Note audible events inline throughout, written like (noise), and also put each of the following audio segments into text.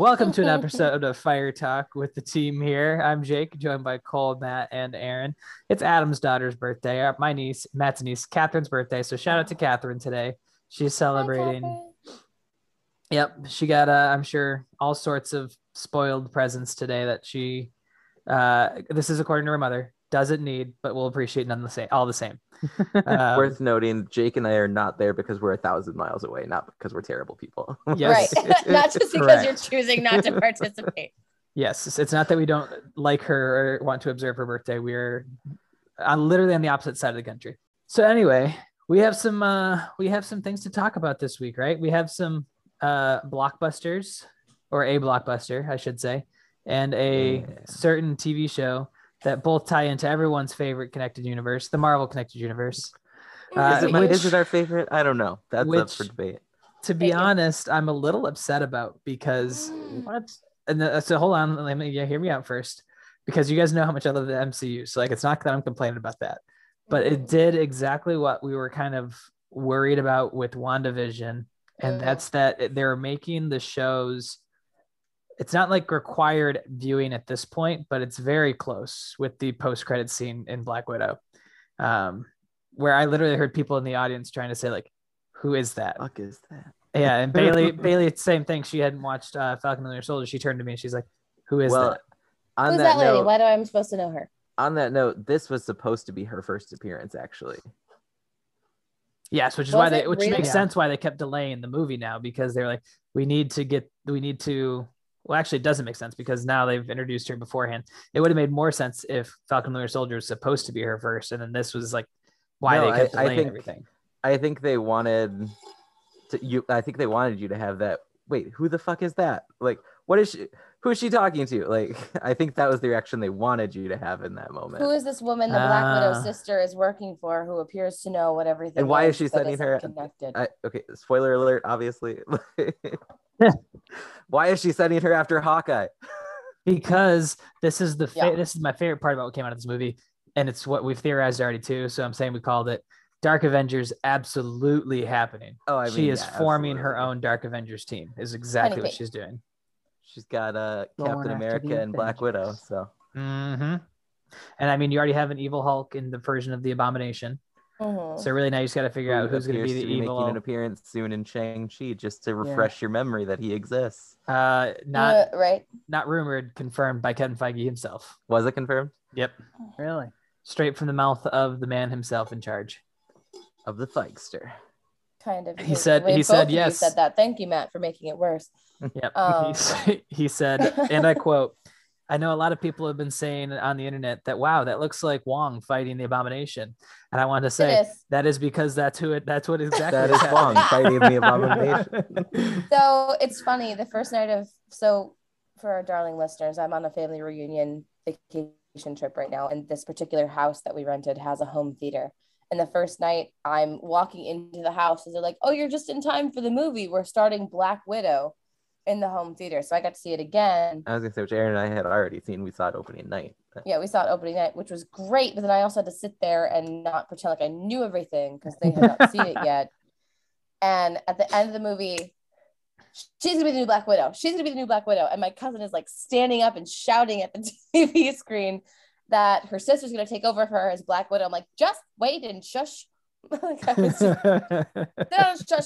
Welcome to an (laughs) episode of Fire Talk with the team here. I'm Jake, joined by Cole, Matt, and Aaron. It's Adam's daughter's birthday. uh, My niece, Matt's niece, Catherine's birthday. So shout out to Catherine today. She's celebrating. Yep, she got uh, I'm sure all sorts of spoiled presents today that she. Uh, this is according to her mother. Doesn't need, but we'll appreciate none the same. All the same. (laughs) Um, Worth noting, Jake and I are not there because we're a thousand miles away, not because we're terrible people. (laughs) Yes. Right. (laughs) not just because Correct. you're choosing not to participate. Yes, it's- it's not that we don't like her or want to observe her birthday. We're on literally on the opposite side of the country. So anyway, we have some uh we have some things to talk about this week, right? We have some uh blockbusters or a blockbuster, I should say, and a Yeah. certain TV show that both tie into everyone's favorite connected universe, the Marvel connected universe. Uh, is, it my, which- is it our favorite? I don't know. That's up for debate. to be honest, I'm a little upset about because what? And the, so hold on, let me yeah, hear me out first, because you guys know how much I love the MCU. So like, it's not that I'm complaining about that, but it did exactly what we were kind of worried about with WandaVision, and Mhm. that's that they're making the shows. It's not like required viewing at this point, but it's very close with the post-credit scene in Black Widow, um, where I literally heard people in the audience trying to say like, "Who is that?" Fuck is that? Yeah, and Bailey, (laughs) Bailey, same thing. She hadn't watched uh, Falcon and the Winter Soldier. She turned to me and she's like, "Who is well, that?" on Who's that, that lady? note, Why do I'm supposed to know her? on that note, this was supposed to be her first appearance, actually. Yes, which is Was why they, which really? makes Yeah. sense why they kept delaying the movie now because they're like, we need to get, we need to. Well, actually, it doesn't make sense because now they've introduced her beforehand. It would have made more sense if Falcon and the Winter Soldier was supposed to be her first, and then this was like why No, they kept I- I think- everything. I think they wanted to you. I think they wanted you to have that. Wait, who the fuck is that? Like, what is she? Who is she talking to? Like, (laughs) I think that was the reaction they wanted you to have in that moment. Who is this woman the Black Ah. Widow's sister is working for who appears to know what everything And why is she sending her- connected? I, okay, spoiler alert, obviously. (laughs) Why is she sending her after Hawkeye? (laughs) because this is the fa- Yeah. this is my favorite part about what came out of this movie, and it's what we've theorized already too. So I'm saying we called it Dark Avengers absolutely happening. Oh, I mean, she is yeah, forming her own Dark Avengers team. Is exactly what she's doing. She's got uh, Going Captain America and Black Widow. Avengers. So hmm And I mean, you already have an evil Hulk in the version of the Abomination. Mhm. So really now you just got to figure out who's going to be the making evil. an appearance soon in Shang Chi, just to refresh your memory that he exists. Uh, not Uh, right. not rumored, confirmed by Kevin Feige himself. Was it confirmed? Yep, really, straight from the mouth of the man himself in charge. Of the Feigster. Kind of. He said- he said yes. said that. Thank you, Matt, for making it worse. Yep. Um, (laughs) he, he said, and I (laughs) quote, I know a lot of people have been saying on the internet that, wow, that looks like Wong fighting the abomination. And I wanted to say It is. that is because that's who it, that's what exactly That is Wong fighting the abomination. (laughs) So it's funny. The first night of so for our darling listeners, I'm on a family reunion vacation trip right now, and this particular house that we rented has a home theater. And the first night, I'm walking into the house, and they're like, "Oh, you're just in time for the movie. We're starting Black Widow in the home theater." So I got to see it again. I was gonna say, which Aaron and I had already seen. We saw it opening night. Yeah, we saw it opening night, which was great. But then I also had to sit there and not pretend like I knew everything because they had not seen it (laughs) yet. And at the end of the movie, she's gonna be the new Black Widow. She's gonna be the new Black Widow. And my cousin is like standing up and shouting at the (laughs) TV screen that her sister's gonna take over for her as Black Widow. I'm like, just wait and shush. (laughs) like I was just, shush.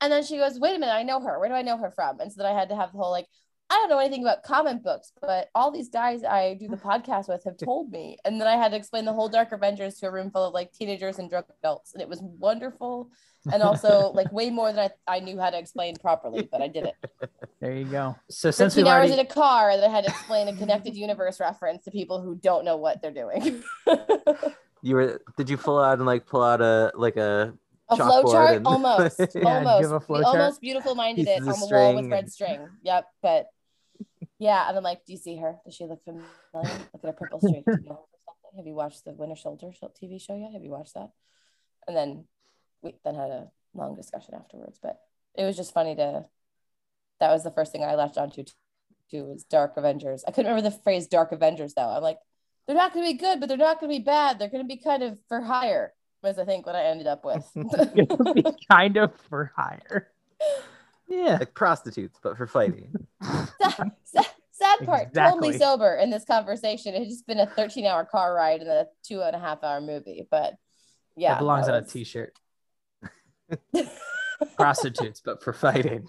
And then she goes, wait a minute, I know her. Where do I know her from? And so then I had to have the whole like, I don't know anything about comic books, but all these guys I do the podcast with have told me. And then I had to explain the whole Dark Avengers to a room full of like teenagers and drunk adults. And it was wonderful. And also (laughs) like way more than I, I knew how to explain properly, but I did it. there you go. So since we've hours in a car that I had to explain a connected universe reference to people who don't know what they're doing. (laughs) You were? Did you pull out and like pull out a like a A flow chart, and- (laughs) almost, (laughs) Yeah, almost, a flow We chart? almost beautiful minded it on the wall with red and- string. Yep, but yeah, and I'm like, do you see her? Does she look familiar? Look at her purple streak. Do you know her or something? (laughs) Have you watched the Winter Soldier TV show yet? Have you watched that? And then we then had a long discussion afterwards, but it was just funny to. That was the first thing I latched onto. Too was Dark Avengers. I couldn't remember the phrase Dark Avengers though. I'm like, they're not going to be good, but they're not going to be bad. They're going to be kind of for hire. Was I think what I ended up with. (laughs) Be kind of for hire. Yeah. like prostitutes, but for fighting. (laughs) sad, sad, sad part, totally sober in this conversation. It's just been a 13 hour car ride and a two and a half hour movie. But yeah, it belongs on a was- t-shirt. (laughs) Prostitutes, but for fighting.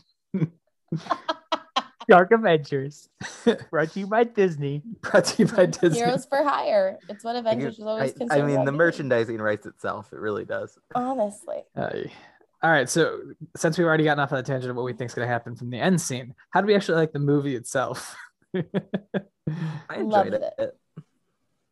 Dark Adventures, (laughs) brought to you by Disney. Brought to you by Disney. Heroes for hire. It's what Avengers was always I, I mean, the being. merchandising writes itself. It really does. Honestly, Aye. all right. So since we've already gotten off on the tangent of what we think is going to happen from the end scene, how do we actually like the movie itself? (laughs) I enjoyed Loved it. it.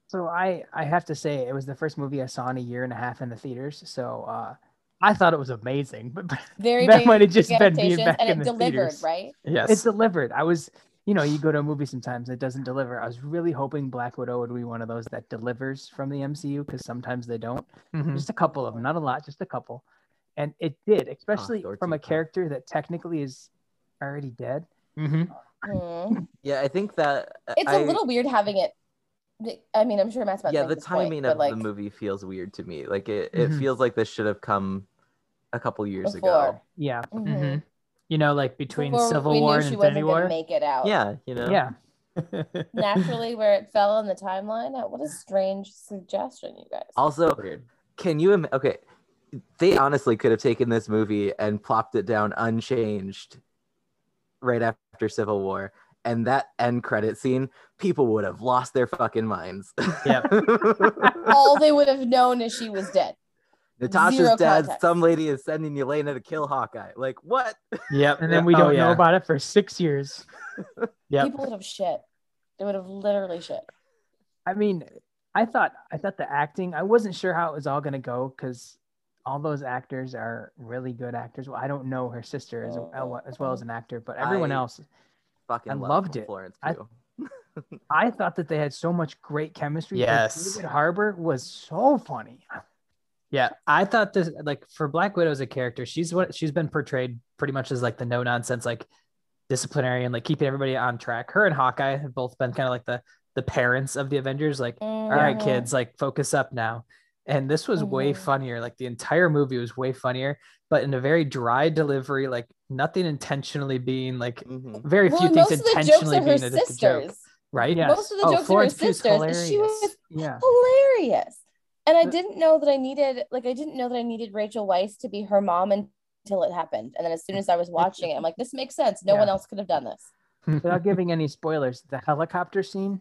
So I I have to say it was the first movie I saw in a year and a half in the theaters. So uh, I thought it was amazing, but, but (laughs) very That might have just been being back and in it the delivered, theaters. right? yes. it delivered. I was, you know, you go to a movie sometimes it doesn't deliver. I was really hoping Black Widow would be one of those that delivers from the MCU because sometimes they don't. Mhm. Just a couple of them, not a lot, just a couple, and it did, especially or from a character that technically is already dead. Mhm. Mhm. (laughs) Yeah, I think that It's a a little weird having it. I mean, I'm sure Matt's about yeah. make The this point, timing of like the movie feels weird to me. Like it, it Mhm. feels like this should have come a couple years ago. before. Yeah, Mhm. Mhm. You know, like between Before Civil we War knew and she Infinity wasn't War. make it out. Yeah, you know. yeah. (laughs) naturally where it fell in the timeline. Uh, What a strange suggestion, you guys. Also, Weird. can you? im- Okay, they honestly could have taken this movie and plopped it down unchanged right after Civil War, and that end credit scene, people would have lost their fucking minds. Yep. (laughs) All they would have known is she was dead. Natasha's Zero dead. context. Some lady is sending Yelena to kill Hawkeye. Like what? Yep. And then we Oh, don't yeah. know about it for six years. (laughs) Yep. People would have shit. They would have literally shit. I mean, I thought I thought the acting. I wasn't sure how it was all gonna go because all those actors are really good actors. Well, I don't know her sister as well, as well as an actor, but everyone I- else, Fucking I love loved it. Florence I- Pugh. (laughs) I thought that they had so much great chemistry. Like, Yes. David Harbour was so funny. Yeah, I thought this like for Black Widow as a character, she's what she's been portrayed pretty much as like the no nonsense, like disciplinarian, like keeping everybody on track. Her and Hawkeye have both been kind of like the the parents of the Avengers, like, all right, kids, like focus up now. And this was way Mhm. funnier. Like the entire movie was way funnier, but in a very dry delivery, like nothing intentionally being like Mhm. very Well, few things of the jokes intentionally being a, just a joke, sisters. right? Yeah. Most of the Oh, jokes Florence are her Pugh's sisters. and She hilarious. was Yeah. hilarious. And I didn't know that I needed like I didn't know that I needed Rachel Weisz to be her mom until it happened. And then as soon as I was watching it, I'm like, this makes sense. No Yeah. one else could have done this. (laughs) Without giving any spoilers, the helicopter scene.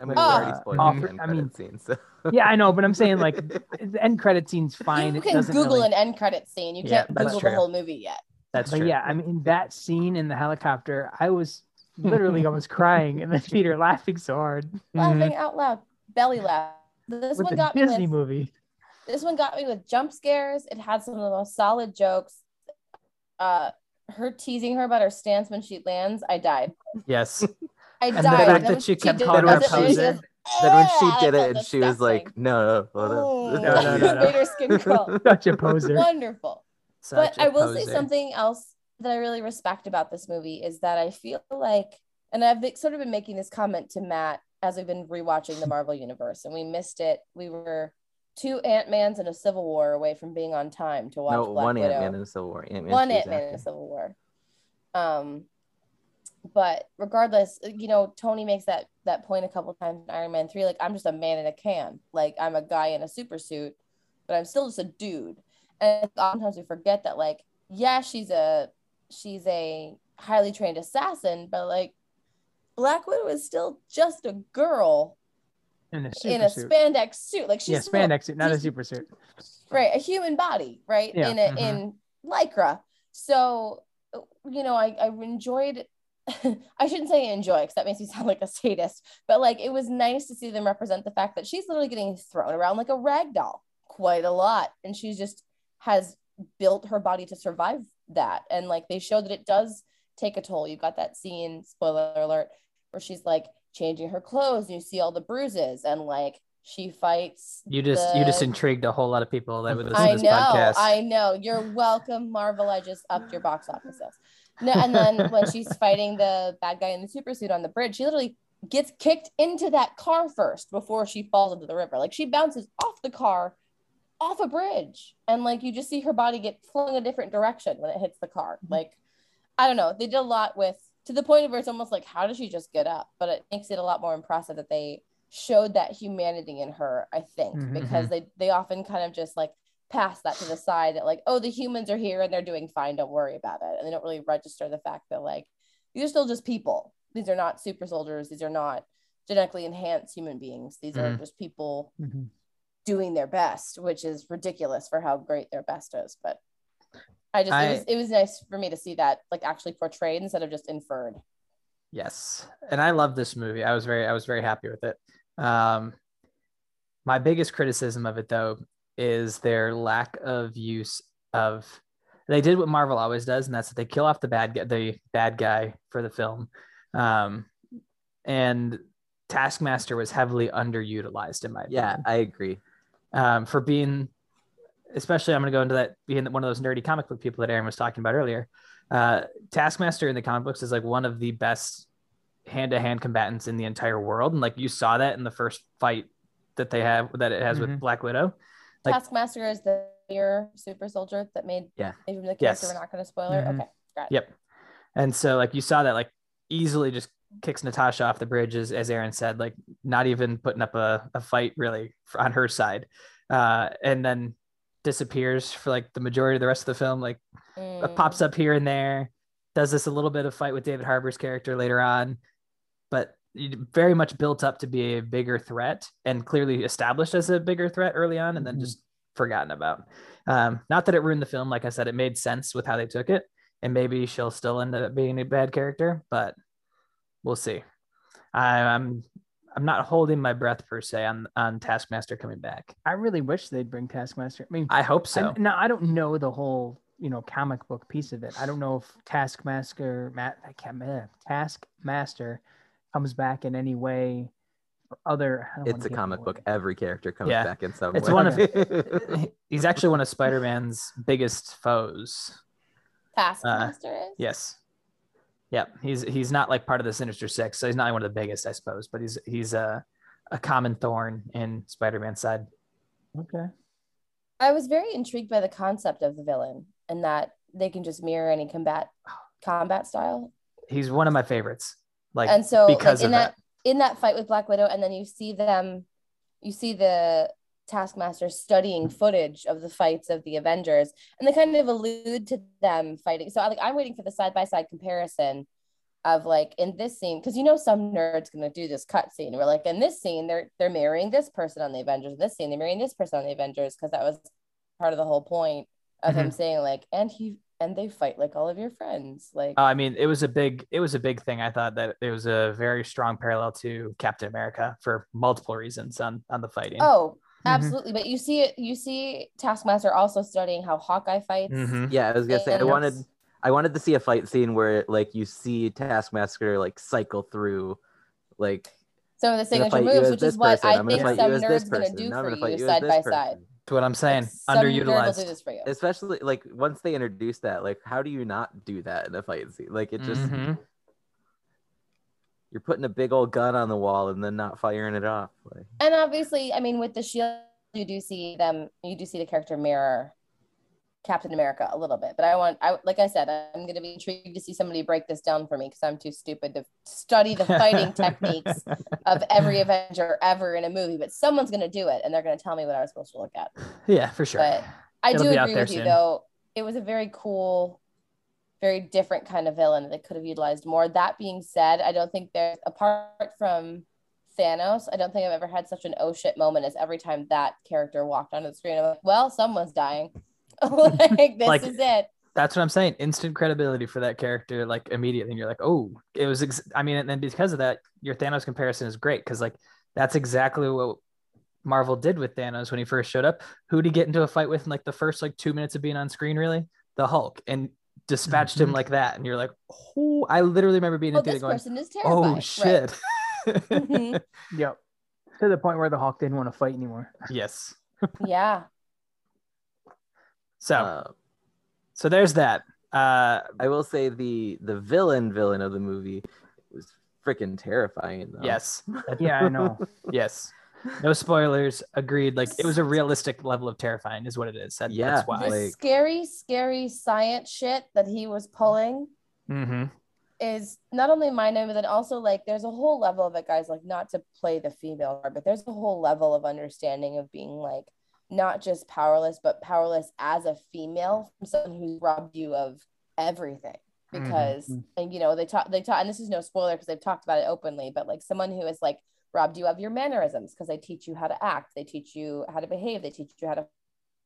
I mean, we already uh, offer- the I mean, credit scene, so (laughs) yeah, I know, but I'm saying like (laughs) the end credit scene's fine. you can doesn't Google really- an end credit scene. You Yeah, can't that's Google true. the whole movie yet. That's but true. yeah, I mean that scene in the helicopter, I was literally (laughs) almost crying in the theater, (laughs) laughing so hard Laughing out loud, belly laugh. This with one the got me Disney with movie. this one got me with jump scares. It had some of the most solid jokes. Uh, her teasing her about her stance when she lands. I died. Yes. (laughs) I And the died. fact that she when kept did calling her it, a she was poser. then when "Ah, she did it and she was like, disgusting." no, no, no. No, no, no, no. Made her skin crawl. Such a poser. Wonderful. But a I will say something else that I really respect about this movie is that I feel like, and I've been- sort of been making this comment to Matt as we've been rewatching the Marvel Universe, and we missed it. We were two Ant Mans and a Civil War away from being on time to watch no, Black one. Ant Man in Civil War. Ant-Man one Ant Man in after. a Civil War. Um, but regardless, you know, Tony makes that that point a couple times in Iron Man three. Like, I'm just a man in a can. Like, I'm a guy in a super suit, but I'm still just a dude. And oftentimes we forget that, like, yeah, she's a she's a highly trained assassin, but like, Black Widow is still just a girl In a super in a spandex suit. Like, she's yeah, spandex suit, not a super suit. right a human body right Yeah. in a Mhm. in lycra so you know i i enjoyed (laughs) i shouldn't say enjoy because that makes me sound like a sadist but like it was nice to see them represent the fact that she's literally getting thrown around like a rag doll quite a lot and she's just has built her body to survive that and like they show that it does take a toll You've got that scene spoiler alert where she's like changing her clothes and you see all the bruises and like she fights You just you just intrigued a whole lot of people that would listen I to this know, podcast. I know. You're welcome, Marvel. I just upped your box office sales. No, and then when she's fighting the bad guy in the super suit on the bridge, she literally gets kicked into that car first before she falls into the river. Like she bounces off the car, off a bridge, and like you just see her body get flung a different direction when it hits the car. Like I don't know. They did a lot with to the point where it's almost like, how did she just get up? But it makes it a lot more impressive that they showed that humanity in her. I think Mhm. because they they often kind of just like pass that to the side that like, oh, the humans are here and they're doing fine. Don't worry about it, and they don't really register the fact that like these are still just people. These are not super soldiers. These are not genetically enhanced human beings. These are Mhm. just people Mhm. Doing their best, which is ridiculous for how great their best is. But I just I- it was it was nice for me to see that like actually portrayed instead of just inferred. Yes, and I love this movie. I was very, I was very happy with it. Um, my biggest criticism of it, though, is their lack of use of. They did what Marvel always does, and that's that they kill off the bad guy, the bad guy for the film, um, and Taskmaster was heavily underutilized in my Yeah, opinion. I agree. Um, for being, especially I'm going to go into that being one of those nerdy comic book people that Aaron was talking about earlier. Uh, Taskmaster in the comic books is like one of the best hand to hand combatants in the entire world, and like you saw that in the first fight that they have that it has with Mhm. Black Widow. Like- Taskmaster is the your super soldier that made Yeah. even the character Yes. we're not going to spoiler. Mhm. Okay, got it. Yep. And so like you saw that like easily just kicks Natasha off the bridge as, as Aaron said, like not even putting up a, a fight really on her side. Uh, and then disappears for like the majority of the rest of the film, like Mm. uh, pops up here and there, does this a little bit of fight with David Harbour's character later on, but very much built up to be a bigger threat and clearly established as a bigger threat early on and then Mhm. just forgotten about. Um, not that it ruined the film, like I said, it made sense with how they took it, and maybe she'll still end up being a bad character, but we'll see. I, I'm I'm not holding my breath per se on on Taskmaster coming back. I really wish they'd bring Taskmaster. I mean, I hope so. I, now I don't know the whole you know comic book piece of it. I don't know if Taskmaster, Matt, I can't, uh, Taskmaster comes back in any way. For other, It's a give comic away. book. Every character comes Yeah. back in some It's way. one of- (laughs) He's actually one of Spider-Man's biggest foes. Taskmaster is. Yes. Yep. He's he's not like part of the Sinister Six, so he's not one of the biggest, I suppose, but he's he's a a common thorn in Spider-Man's side. Okay. I was very intrigued by the concept of the villain and that they can just mirror any combat combat style. He's one of my favorites. Like and so like, because in of that, in that fight with Black Widow, and then you see them, you see the Taskmaster studying footage of the fights of the Avengers, and they kind of allude to them fighting. So I like I'm waiting for the side by side comparison of like in this scene because you know some nerds gonna do this cut scene. We're like in this scene they're they're marrying this person on the Avengers. In this scene they're marrying this person on the Avengers because that was part of the whole point of him saying like and he and they fight like all of your friends like Uh, I mean, it was a big it was a big thing. I thought that it was a very strong parallel to Captain America for multiple reasons on on the fighting. Oh. Absolutely. But you see it, you see Taskmaster also studying how Hawkeye fights. Mhm. Yeah, I was gonna say I And- wanted I wanted to see a fight scene where like you see Taskmaster like cycle through like Some of the "I'm gonna signature fight you moves, as which this is what person, I I'm gonna think fight some you as this nerds gonna person, do I'm for gonna fight you as side this by person." side. That's what I'm saying. Like, some nerd will do Underutilized. this for you. Especially like once they introduce that, like how do you not do that in a fight scene? Like it just Mhm. You're putting a big old gun on the wall and then not firing it off. Like And obviously, I mean, with the shield, you do see them. You do see the character mirror Captain America a little bit. But I want, I like I said, I'm going to be intrigued to see somebody break this down for me because I'm too stupid to study the fighting (laughs) techniques of every Avenger ever in a movie. But someone's going to do it, and they're going to tell me what I was supposed to look at. Yeah, for sure. But I It'll do agree with you though. It was a very cool, very different kind of villain that they could have utilized more. That being said, I don't think there's apart from Thanos, I don't think I've ever had such an oh shit moment as every time that character walked onto the screen. I'm like, well, someone's dying. (laughs) like this Like- is it. That's what I'm saying. Instant credibility for that character, like immediately. And you're like, oh, it was. Ex- I mean, and then because of that, your Thanos comparison is great because like that's exactly what Marvel did with Thanos when he first showed up. Who did he get into a fight with in like the first like two minutes of being on screen? Really, the Hulk, and dispatched him Mhm. like that. And you're like, oh, I literally remember being Oh, in theater this going, person is terrified. oh Right. shit. (laughs) Mhm. Yep. To the point where the Hulk didn't want to fight anymore. yes. (laughs) Yeah. So uh, so there's that. Uh, I will say the the villain villain of the movie was freaking terrifying though. yes, Yeah, I know. (laughs) yes. No spoilers. Agreed. Like it was a realistic level of terrifying, is what it is. That, Yeah, that's why. The like- scary, scary science shit that he was pulling Mm-hmm. is not only my name but then also like there's a whole level of it, guys. Like not to play the female card, but there's a whole level of understanding of being like not just powerless, but powerless as a female from someone who's robbed you of everything. Mhm. Because and you know they talk they talk and this is no spoiler because they've talked about it openly, but like someone who is like robbed you of your mannerisms because they teach you how to act, they teach you how to behave, they teach you how to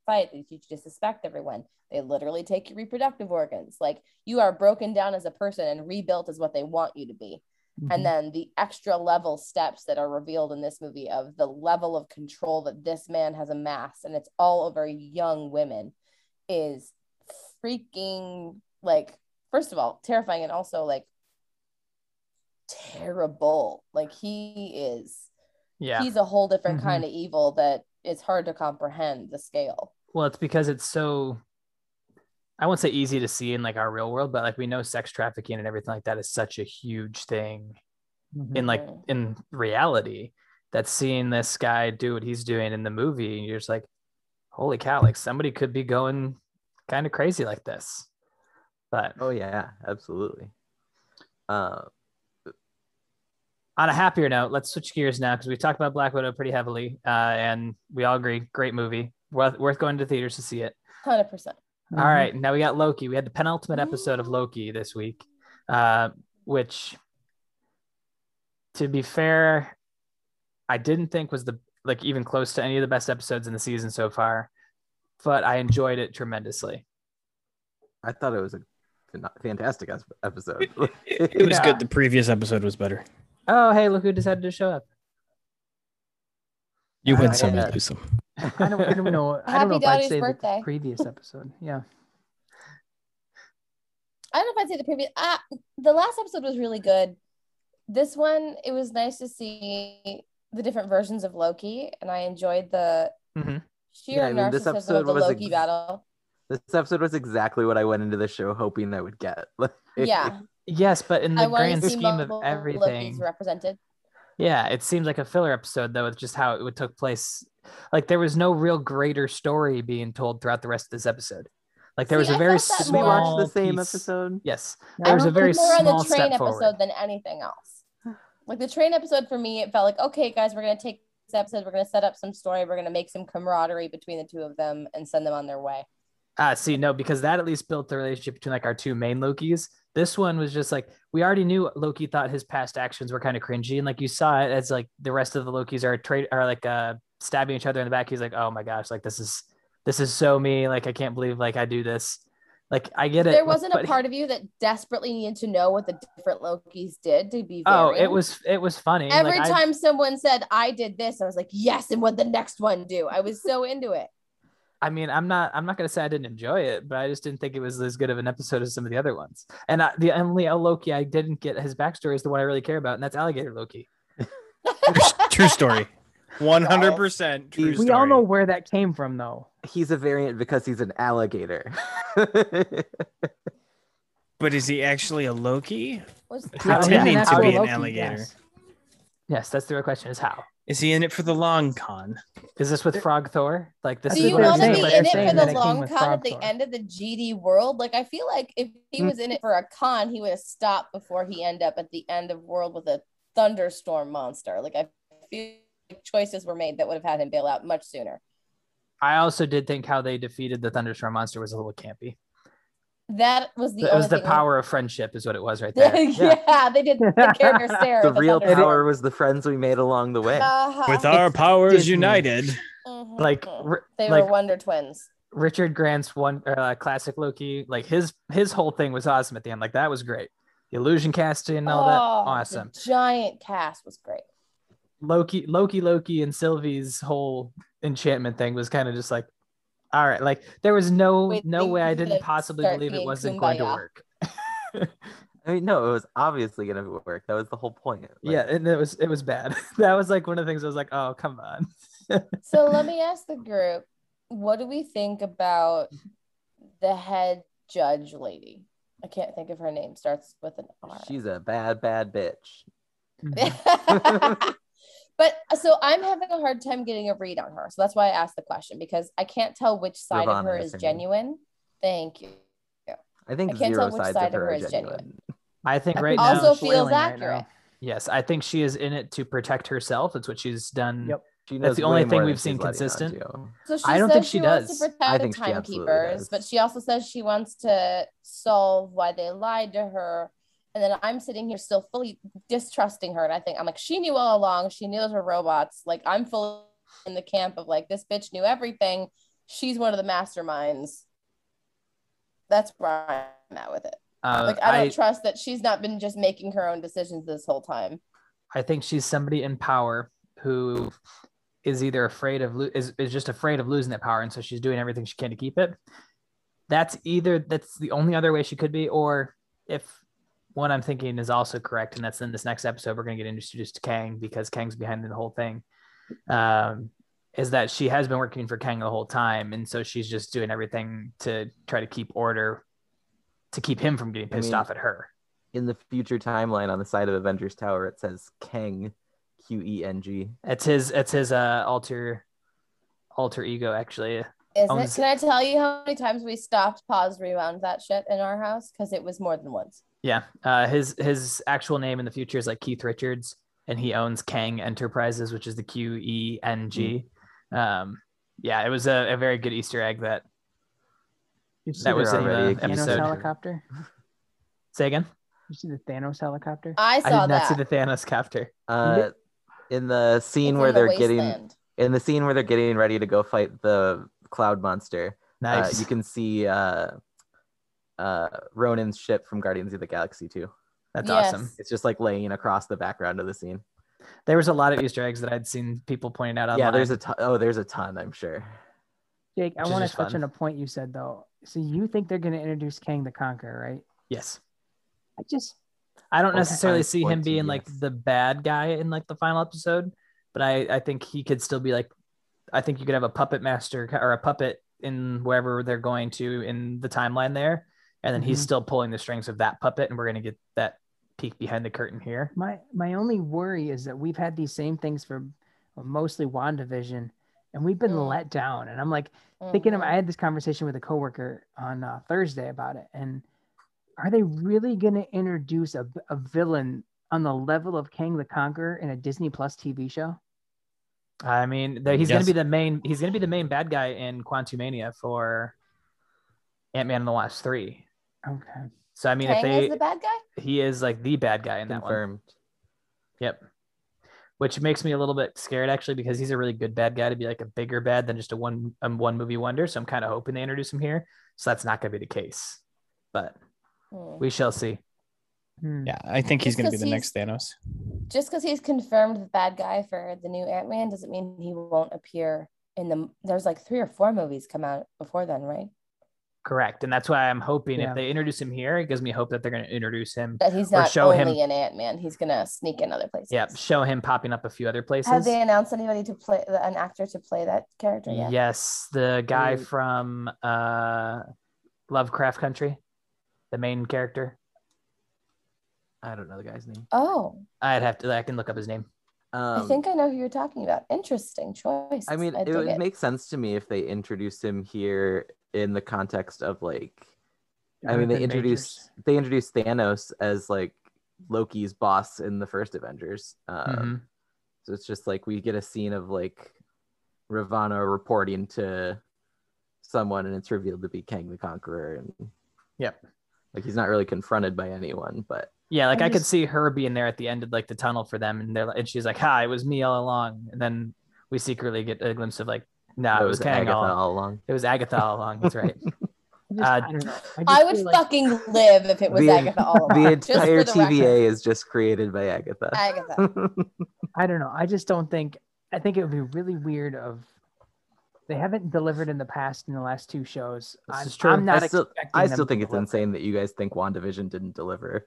fight, they teach you to suspect everyone. They literally take your reproductive organs. Like you are broken down as a person and rebuilt as what they want you to be. Mm-hmm. And then the extra level steps that are revealed in this movie of the level of control that this man has amassed, and it's all over young women, is freaking like, first of all, terrifying and also like terrible. Like he is, Yeah. he's a whole different Mhm. kind of evil that it's hard to comprehend the scale. Well, it's because it's so I won't say easy to see in like our real world, but like we know sex trafficking and everything like that is such a huge thing Mhm. in like Mhm. in reality that seeing this guy do what he's doing in the movie, you're just like, holy cow, like somebody could be going kind of crazy like this. But Oh yeah, absolutely. Uh, on a happier note, let's switch gears now because we talked about Black Widow pretty heavily, uh, and we all agree, great movie, worth, worth going to theaters to see it. 100%. Mhm. All right, now we got Loki. We had the penultimate episode of Loki this week, uh, which, to be fair, I didn't think was the like even close to any of the best episodes in the season so far, but I enjoyed it tremendously. I thought it was a fantastic episode. (laughs) (laughs) It was Yeah. good. The previous episode was better. Oh, hey, look who decided to show up. You win some, you lose some. (laughs) I don't, I don't know. I don't know if I'd Daddy's say birthday. the previous episode. Yeah. I don't know if I'd say the previous. Ah, the last episode was really good. This one, it was nice to see the different versions of Loki, and I enjoyed the Mhm. sheer Yeah, I mean, this narcissism episode of the was Loki ex- battle. this episode was exactly what I went into the show hoping I would get. (laughs) Yeah, Yes, but in the I grand see scheme of multiple everything, Lokis represented. Yeah, it seems like a filler episode though, with just how it would took place. Like there was no real greater story being told throughout the rest of this episode. Like there See, was a I very felt that Did we small watch the same piece- episode? Yes, Yeah, there was I a very was more on small the train step episode forward. than anything else. Like the train episode for me, it felt like okay, guys, we're gonna take this episode, we're gonna set up some story, we're gonna make some camaraderie between the two of them, and send them on their way. Ah, see, no, because that at least built the relationship between like our two main Lokis. This one was just like we already knew Loki thought his past actions were kind of cringy, and like you saw it as like the rest of the Lokis are trade are like uh stabbing each other in the back. He's like, oh my gosh, like this is this is so me. Like I can't believe like I do this. Like I get it. There wasn't a part of you that desperately needed to know what the different Lokis did to be. Very Oh, it was it was funny. Every Like, I- time someone said I did this, I was like, yes, and what the next one do? I was so into it. I mean, I'm not. I'm not gonna say I didn't enjoy it, but I just didn't think it was as good of an episode as some of the other ones. And I, the only Loki I didn't get his backstory is the one I really care about, and that's Alligator Loki. True story. (laughs) One hundred percent true We story. All know where that came from, though. He's a variant because he's an alligator. (laughs) But is he actually a Loki? Was Pretending oh, to be an alligator. yes. Yes, that's the real question: is how? Is he in it for the long con? Is this with Frog Thor? Like this do is you what what I'm want to be in it for the long con at the end of the GD world? Like I feel like if he mm. was in it for a con, he would have stopped before he end up at the end of world with a thunderstorm monster. Like I feel like choices were made that would have had him bail out much sooner. I also did think how they defeated the Thunderstorm monster was a little campy. That was the it was the thing- power of friendship, is what it was right there. (laughs) yeah. they did (laughs) the character stare. the real thunderstorm. power was the friends we made along the way. Uh-huh. With our powers Disney. united. Mhm. Like, Mhm. they like were Wonder Twins. Richard Grant's one uh, classic Loki, like his his whole thing was awesome at the end. Like that was great. The illusion casting and all that, Oh, the awesome. giant cast was great. Loki, Loki, Loki, and Sylvie's whole enchantment thing was kind of just like, all right, like there was no Wait, no way I didn't possibly believe it wasn't going to work. (laughs) I mean, no, it was obviously gonna work. That was the whole point. Like, yeah, and it was it was bad. (laughs) that was like one of the things I was like, oh come on. (laughs) So let me ask the group, what do we think about the head judge lady? I can't think of her name. Starts with an R. she's a bad, bad bitch. Mm-hmm. But uh, so I'm having a hard time getting a read on her. So that's why I asked the question because I can't tell which side of her is is her name. genuine. Thank you. I think I can't zero tell which sides side of of her her is genuine. genuine. I think I right think now, also feels flailing right accurate. yes, I think she is in it to protect herself. That's what she's done. Yep. She That's the only thing we've seen she's letting on consistent. So she I don't think she wants does. to I protect think the she timekeepers, does. but she also says she wants to solve why they lied to her. And then I'm sitting here still fully distrusting her. And I think I'm like, she knew all along. She knew those were robots. Like I'm fully in the camp of like this bitch knew everything. She's one of the masterminds. That's where I'm at with it. Uh, Like I don't I, trust that she's not been just making her own decisions this whole time. I think she's somebody in power who is either afraid of lo- is, is just afraid of losing that power, and so she's doing everything she can to keep it. That's either that's the only other way she could be, or if what I'm thinking is also correct, and that's in this next episode we're going to get introduced to Kang because Kang's behind the whole thing. Um, is that she has been working for Kang the whole time, and so she's just doing everything to try to keep order, to keep him from getting I pissed mean- off at her. In the future timeline on the side of Avengers Tower, it says Kang, Q E N G. It's his it's his uh alter alter ego actually. Is it? Can I tell you how many times we stopped, paused, rewound that shit in our house? Because it was more than once. Yeah. Uh his his actual name in the future is like Keith Richards and he owns Kang Enterprises, which is the Q E N G. Um yeah, it was a, a very good Easter egg that You see That was in the already Thanos episode. helicopter. say again. You see the Thanos helicopter? I saw I saw did not see the Thanos copter. Uh, in the scene It's where the they're getting in the scene where they're getting ready to go fight the cloud monster, Nice. uh, you can see uh, uh, Ronan's ship from Guardians of the Galaxy too. That's Yes. awesome. It's just like laying across the background of the scene. There was a lot of Easter eggs that I'd seen people pointing out online. Yeah, there's a ton. Oh, there's a ton. I'm sure. Jake, I Which is want to touch fun. on a point you said though. So you think they're going to introduce Kang the Conqueror, right? yes. I just I don't necessarily see him want to, being like the bad guy in like the final episode, but I I think he could still be like I think you could have a puppet master or a puppet in wherever they're going to in the timeline there, and then he's Mhm. still pulling the strings of that puppet, and we're gonna get that peek behind the curtain here. my my only worry is that we've had these same things for well, mostly WandaVision, and we've been Mm. let down. And I'm like thinking of Mhm. I had this conversation with a coworker on uh, Thursday about it, and are they really going to introduce a, a villain on the level of Kang the Conqueror in a Disney Plus TV show? I mean, there- he's gonna be the main he's gonna be the main bad guy in Quantumania for Ant Man and the Last three. Okay. So I mean, Kang if they is the bad guy. he is like the bad guy in that one. Confirmed. Yep. Which makes me a little bit scared actually because he's a really good bad guy to be like a bigger bad than just a one um, one movie wonder. So I'm kind of hoping they introduce him here. So that's not going to be the case, but Hmm. we shall see. Hmm. Yeah, I think he's going to be the next Thanos. Just because he's confirmed the bad guy for the new Ant Man doesn't mean he won't appear in the. There's like three or four movies come out before then, right? Correct, and that's why I'm hoping Yeah. if they introduce him here, it gives me hope that they're going to introduce him. That he's Or not show only him- in Ant Man. He's gonna sneak in other places. Yep, show him popping up a few other places. Have they announced anybody to play an actor to play that character yet? Yes, the guy Ooh. from uh, Lovecraft Country, the main character. I don't know the guy's name. Oh, I'd have to. I can look up his name. Um, I think I know who you're talking about. Interesting choice. I mean, I it would it. make sense to me if they introduced him here in the context of like, I mean, they Jonathan introduced Majors. they introduced Thanos as like Loki's boss in the first Avengers. Um, Mhm. So it's just like we get a scene of like Ravonna reporting to someone, and it's revealed to be Kang the Conqueror, and Yep. like he's not really confronted by anyone, but Yeah, like I'm I could see her being there at the end of like the tunnel for them, and they're and she's like, "Hi, it was me all along." And then we secretly get a glimpse of like, "Nah, it it was Kang Agatha all. all along. It was Agatha all along." That's right. (laughs) I, just, Uh, I don't know. I, I would like- fucking live if it was The- Agatha all along. (laughs) The just entire for the record. TVA is just created by Agatha. Agatha. (laughs) I don't know. I just don't think. I think it would be really weird. Of they haven't delivered in the past in the last two shows. This I'm, is true. I'm not I still, I still think it's deliver. insane that you guys think WandaVision didn't deliver.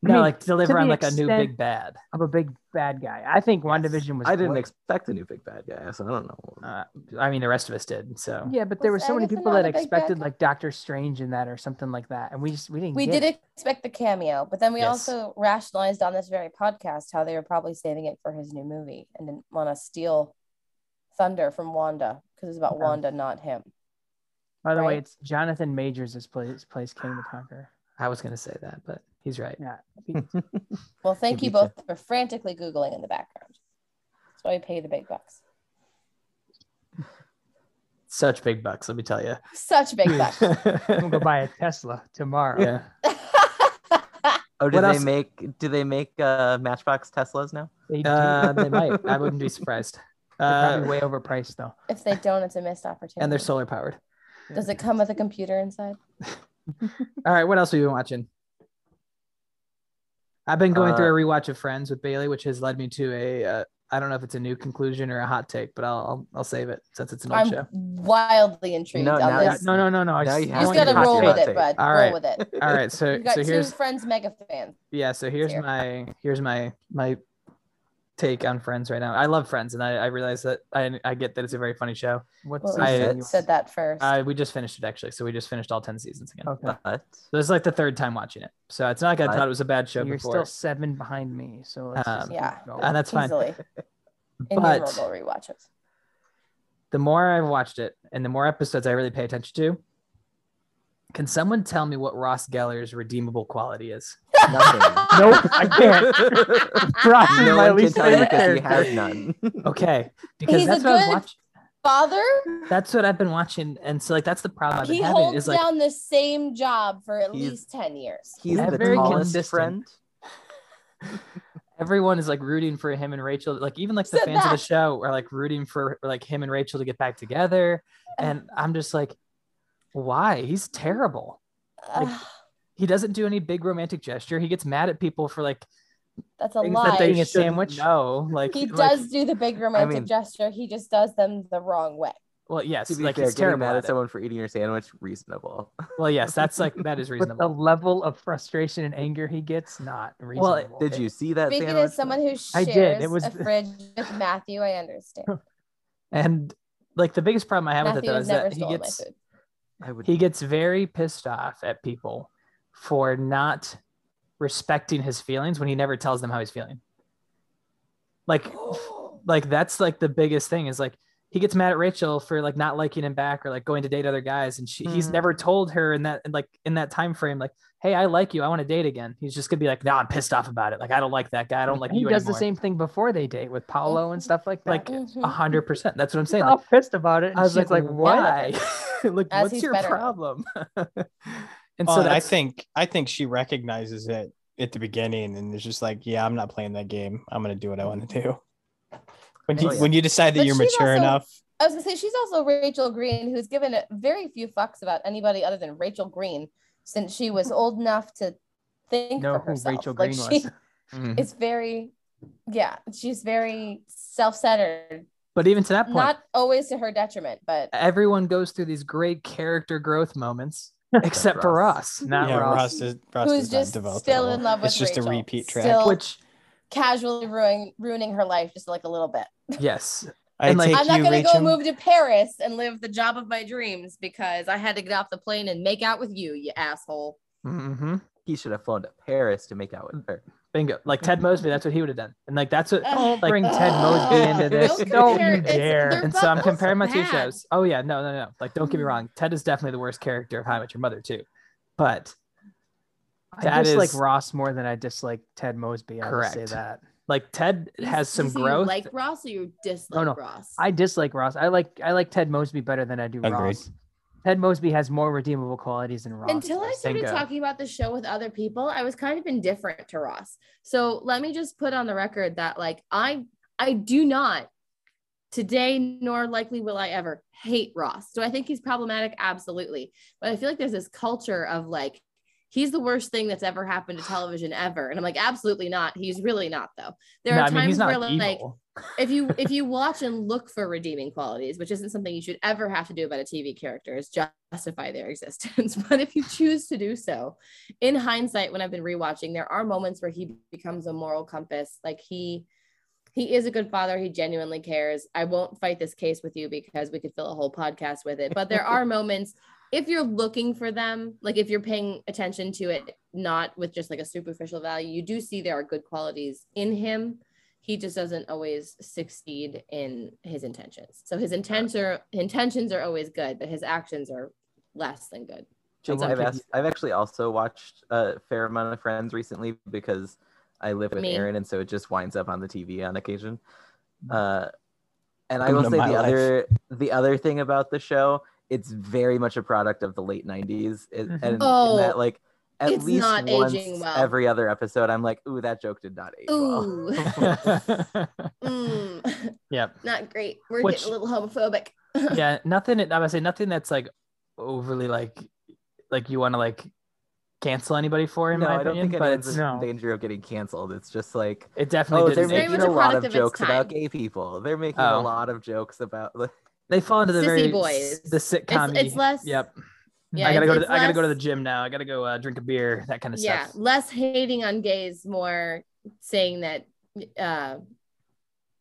No, mean, like deliver on the like a new big bad. of a big bad guy. I think WandaVision was. I didn't great. expect a new big bad guy, so I don't know. Uh, I mean, the rest of us did. So Yeah, but there were so many people that a big bad expected like Doctor Strange in that or something like that, and we just we didn't. We get did it. expect the cameo, but then we Yes. also rationalized on this very podcast how they were probably saving it for his new movie and didn't want to steal thunder from Wanda because it's about Yeah. Wanda, not him. By the way, it's Jonathan Majors is place, plays King the Conqueror. I was gonna say that, but he's right. Yeah. (laughs) Well, thank you both for frantically Googling in the background. That's why we pay the big bucks. Such big bucks, let me tell you. Such big bucks. (laughs) I'm gonna go buy a Tesla tomorrow. yeah. (laughs) Oh, do What they else- make do they make uh, Matchbox Teslas now? They do. Uh, they might. I wouldn't be surprised. They're Uh, probably way overpriced though. if they don't, it's a missed opportunity. and they're solar powered. Does it come with a computer inside? All right, what else have you been watching? I've been going through Uh, a rewatch of Friends with Bailey, which has led me to a uh, I don't know if it's a new conclusion or a hot take, but I'll I'll, I'll save it since it's an old I'm show. wildly intrigued No, on now this. no, no, no, no. I Now just- you You have just gotta roll hot with take. it, bud. All roll with it. All right, so You got so two here's friends mega fans. yeah, so here's here. my here's my my take on Friends right now. I love Friends, and I, I realize that I I get that it's a very funny show. What's Well, I- you season? said that first. Uh, we just finished it actually, so we just finished all ten seasons again. Okay. But So this is like the third time watching it. So it's not like I thought it was a bad show You're before. still seven behind me, so let's Um, keep yeah. and that's fine. Easily. (laughs) But Innumerable rewatches. the more I've watched it and the more episodes I really pay attention to, can someone tell me what Ross Geller's redeemable quality is? Nothing. Nope, I can't. (laughs) Ross is no my one can least tell you favorite because he has none. (laughs) Okay, because He's a that's what I've good- watched. Father, That's what I've been watching, and so like that's the problem I've been he having holds is like down the same job for at least 10 years. He's Yeah, the very tallest consistent. friend. (laughs) everyone is like rooting for him and Rachel. Like even like the Said fans of the show are like rooting for like him and Rachel to get back together, and I'm just like, why? He's terrible. Like, Ugh, He doesn't do any big romantic gesture. He gets mad at people for like that's a things lie. that they Eating a sandwich? No, Like he like- does do the big romantic mean- gesture. He just does them the wrong way. Well, yes, To be like fair, he's getting terrible mad at at someone for eating your sandwich, reasonable. Well, yes, that's like (laughs) that is With the level of frustration and anger he gets, not reasonable. Well. Did you see that Speaking sandwich? as someone who I shares did. It was- a fridge with Matthew, I understand. (laughs) And like the biggest problem I have with it though is that he gets. I would. he gets very pissed off at people for not respecting his feelings when he never tells them how he's feeling. Like (gasps) like that's like the biggest thing is like he gets mad at Rachel for like not liking him back or like going to date other guys and she, he's Mhm. never told her in that like in that time frame like hey I like you I want to date again he's just gonna be like no I'm pissed off about it like I don't like that guy I don't like he you does anymore. the same thing before they date with Paolo and stuff like that. like a hundred percent that's what I'm He's saying all like, pissed about it. and I was she's like, like, why (laughs) like what's your better problem (laughs) and Well, so and I think I think she recognizes it at the beginning and it's just like, yeah, I'm not playing that game. I'm gonna do what I want to do. When you Oh, yeah. when you decide that But you're mature also- enough, I was gonna say she's also Rachel Green, who's given very few fucks about anybody other than Rachel Green since she was old enough to think know for who herself. Rachel like Green she was. (laughs) Mhm. is very, yeah, she's very self-centered. but even to that point Not always to her detriment, but everyone goes through these great character growth moments (laughs) except for Ross. Ross, Not yeah, Ross. Ross, is, Ross who's does just develop still in love with It's just Rachel. a repeat track. Still- which casually ruining ruining her life just like a little bit. yes I and like, I'm not you, gonna Rachel. go move to Paris and live the job of my dreams because I had to get off the plane and make out with you, you asshole. hmm He should have flown to Paris to make out with her. Bingo like ted mosby that's what he would have done and like that's what Ugh. like Bring Ted Mosby into this. Don't Don't, compare- you dare. and so i'm comparing my two shows oh yeah no no no like don't get me mm. wrong ted is definitely the worst character of how i met your mother too but I that dislike is- Ross more than I dislike Ted Mosby. I will say Correct. that. like ted has some growth You like Ross or you oh, dislike No, no. Ross? I dislike Ross. I like I like Ted Mosby better than I do Agreed. Ross. Ted Mosby has more redeemable qualities than Ross. Until I started Bingo. talking about the show with other people, I was kind of indifferent to Ross. So let me just put on the record that like I I do not today nor likely will I ever hate Ross. Do I think he's problematic? Absolutely. But I feel like there's this culture of like he's the worst thing that's ever happened to television ever. And I'm like, absolutely not. He's really not though. There No, are i mean times where like if you if you (laughs) watch and look for redeeming qualities which isn't something you should ever have to do about a tv character is justify their (laughs) existence but if you choose to do so in hindsight when i've been rewatching there are moments where he becomes a moral compass like he he is a good father he genuinely cares i won't fight this case with you because we could fill a whole podcast with it but there (laughs) are moments if you're looking for them like if you're paying attention to it not with just like a superficial value you do see there are good qualities in him he just doesn't always succeed in his intentions. So his intents are intentions are always good, but his actions are less than good. Jake, I've asked, I've actually also watched a fair amount of Friends recently because I live with Me. Aaron, and so it just winds up on the TV on occasion. Uh, and I Welcome will say the life. other the other thing about the show, it's very much a product of the late '90s, it, Mhm. and in Oh, that like at it's least not once aging well. every other episode, I'm like, ooh, that joke did not age well. Ooh, (laughs) (laughs) mm, yep. not great. We're Which- getting a little homophobic. (laughs) Yeah. Nothing. I would say nothing that's like overly like like you want to like cancel anybody for in no, my I don't think but anyone's it's in No. danger of getting canceled. It's just like, it definitely oh, they're didn't very making much a a lot of of its jokes about gay people. They're making Oh. a lot of jokes about. They fall into the Sissy very boys. the sitcom. it's less- Yep. Yeah, I gotta go. it's- To, I gotta go to the gym now. I gotta go uh, drink a beer. That kind of yeah stuff. Yeah, less hating on gays more saying that uh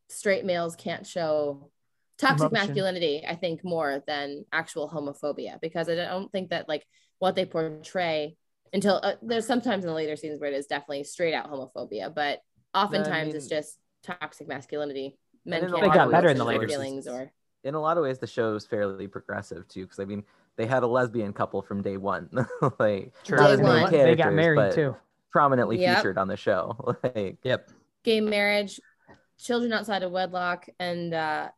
straight males can't show toxic Emotion. masculinity i think more than actual homophobia because i don't think that like what they portray until uh, there's sometimes in the later scenes where it is definitely straight out homophobia but oftentimes it's mean- just toxic masculinity men And in a can't lot have got better in the later feelings seasons. or in a lot of ways the show is fairly progressive too because i mean they had a lesbian couple from day one (laughs) like True. Day one. They got married but too. prominently Yep. featured on the show (laughs) like Yep. gay marriage, children outside of wedlock, and uh,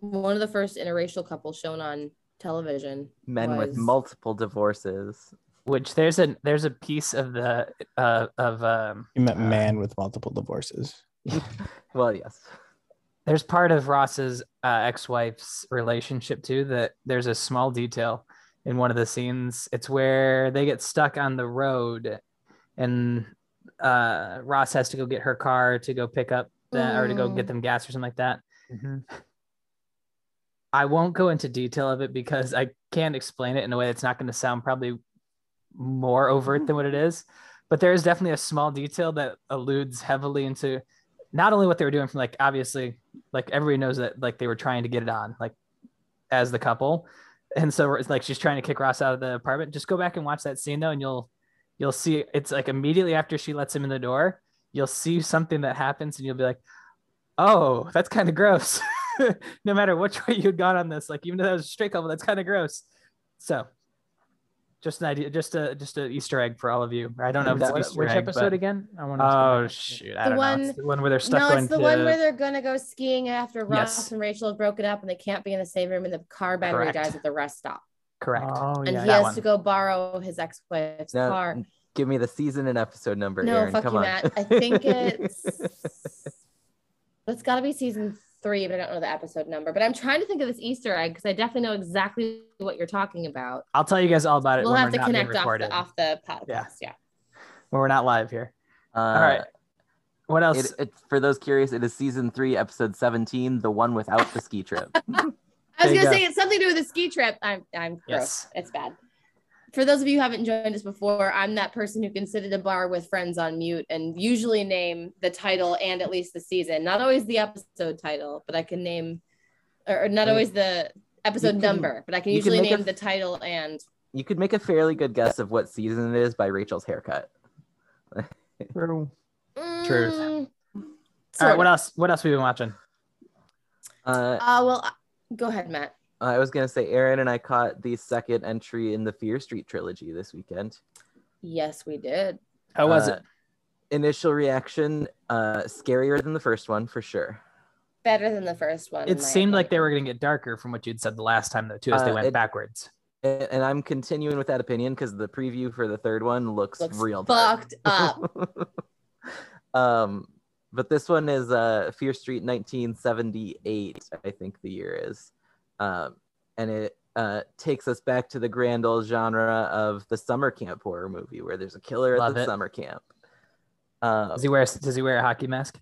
one of the first interracial couples shown on television. men with multiple divorces Which there's a there's a piece of the uh of um You meant Uh, man with multiple divorces. (laughs) well yes there's part of Ross's uh, ex-wife's relationship too that there's a small detail in one of the scenes. It's where they get stuck on the road, and uh, Ross has to go get her car to go pick up that or to go get Mm. them gas or something like that. Mhm. I won't go into detail of it because I can't explain it in a way that's not going to sound probably more overt than what it is. But there is definitely a small detail that alludes heavily into not only what they were doing from like obviously like everybody knows that like they were trying to get it on like as the couple. And so it's like she's trying to kick Ross out of the apartment. Just go back and watch that scene though, and you'll you'll see it's like immediately after she lets him in the door, you'll see something that happens and you'll be like, oh, that's kind of gross. (laughs) no matter which way you'd gone on this, like even though that was a straight couple, that's kind of gross. So just an idea, just a just a Easter egg for all of you. I don't know if it's That- Easter Which egg, episode but- again? I want to Oh shoot, I The don't know. It's one- the one where they're stuck no, going it's the to one where they're gonna go skiing after Ross Yes. and Rachel have broken up and they can't be in the same room and the car battery Correct. dies at the rest stop. correct. Oh and yeah. he has one. to go borrow his ex-wife's Now, car. give me the season and episode number No, Aaron. fuck Come you, on. Matt. I think (laughs) it's it's got to be season three, but I don't know the episode number. But I'm trying to think of this Easter egg because I definitely know exactly what you're talking about. I'll tell you guys all about it We'll when have we're to not connect off the, off the podcast. Yeah. Yeah. when we're not live here. Uh, All right. What else? It, it, for those curious, it is season three, episode 17, the one without the ski trip. (laughs) I was gonna say it's something to do with the ski trip. I'm I'm gross. Yes. It's bad. For those of you who haven't joined us before, I'm that person who can sit at a bar with friends on mute and usually name the title and at least the season. Not always the episode title, but I can name, or, or not always the episode can- number, but I can you can usually a name the title and you could make a fairly good guess of what season it is by Rachel's haircut. True. Truth. Mm, all right. What else? What else have we been watching? Uh, Uh, well, uh, go ahead, Matt. I was gonna say, Aaron and I caught the second entry in the Fear Street trilogy this weekend. Yes, we did. How was Uh, it? Initial reaction, uh, scarier than the first one for sure. Better than the first one. It my seemed like they were going to get darker from what you'd said the last time, though, too, as they Uh, went it- backwards. And, and I'm continuing with that opinion because the preview for the third one looks, Looks real dark. fucked up. (laughs) um, but this one is uh, Fear Street 1978, I think the year is, um, and it uh, takes us back to the grand old genre of the summer camp horror movie where there's a killer Love at the it. summer camp. Um, Does he wear? Does he wear a hockey mask?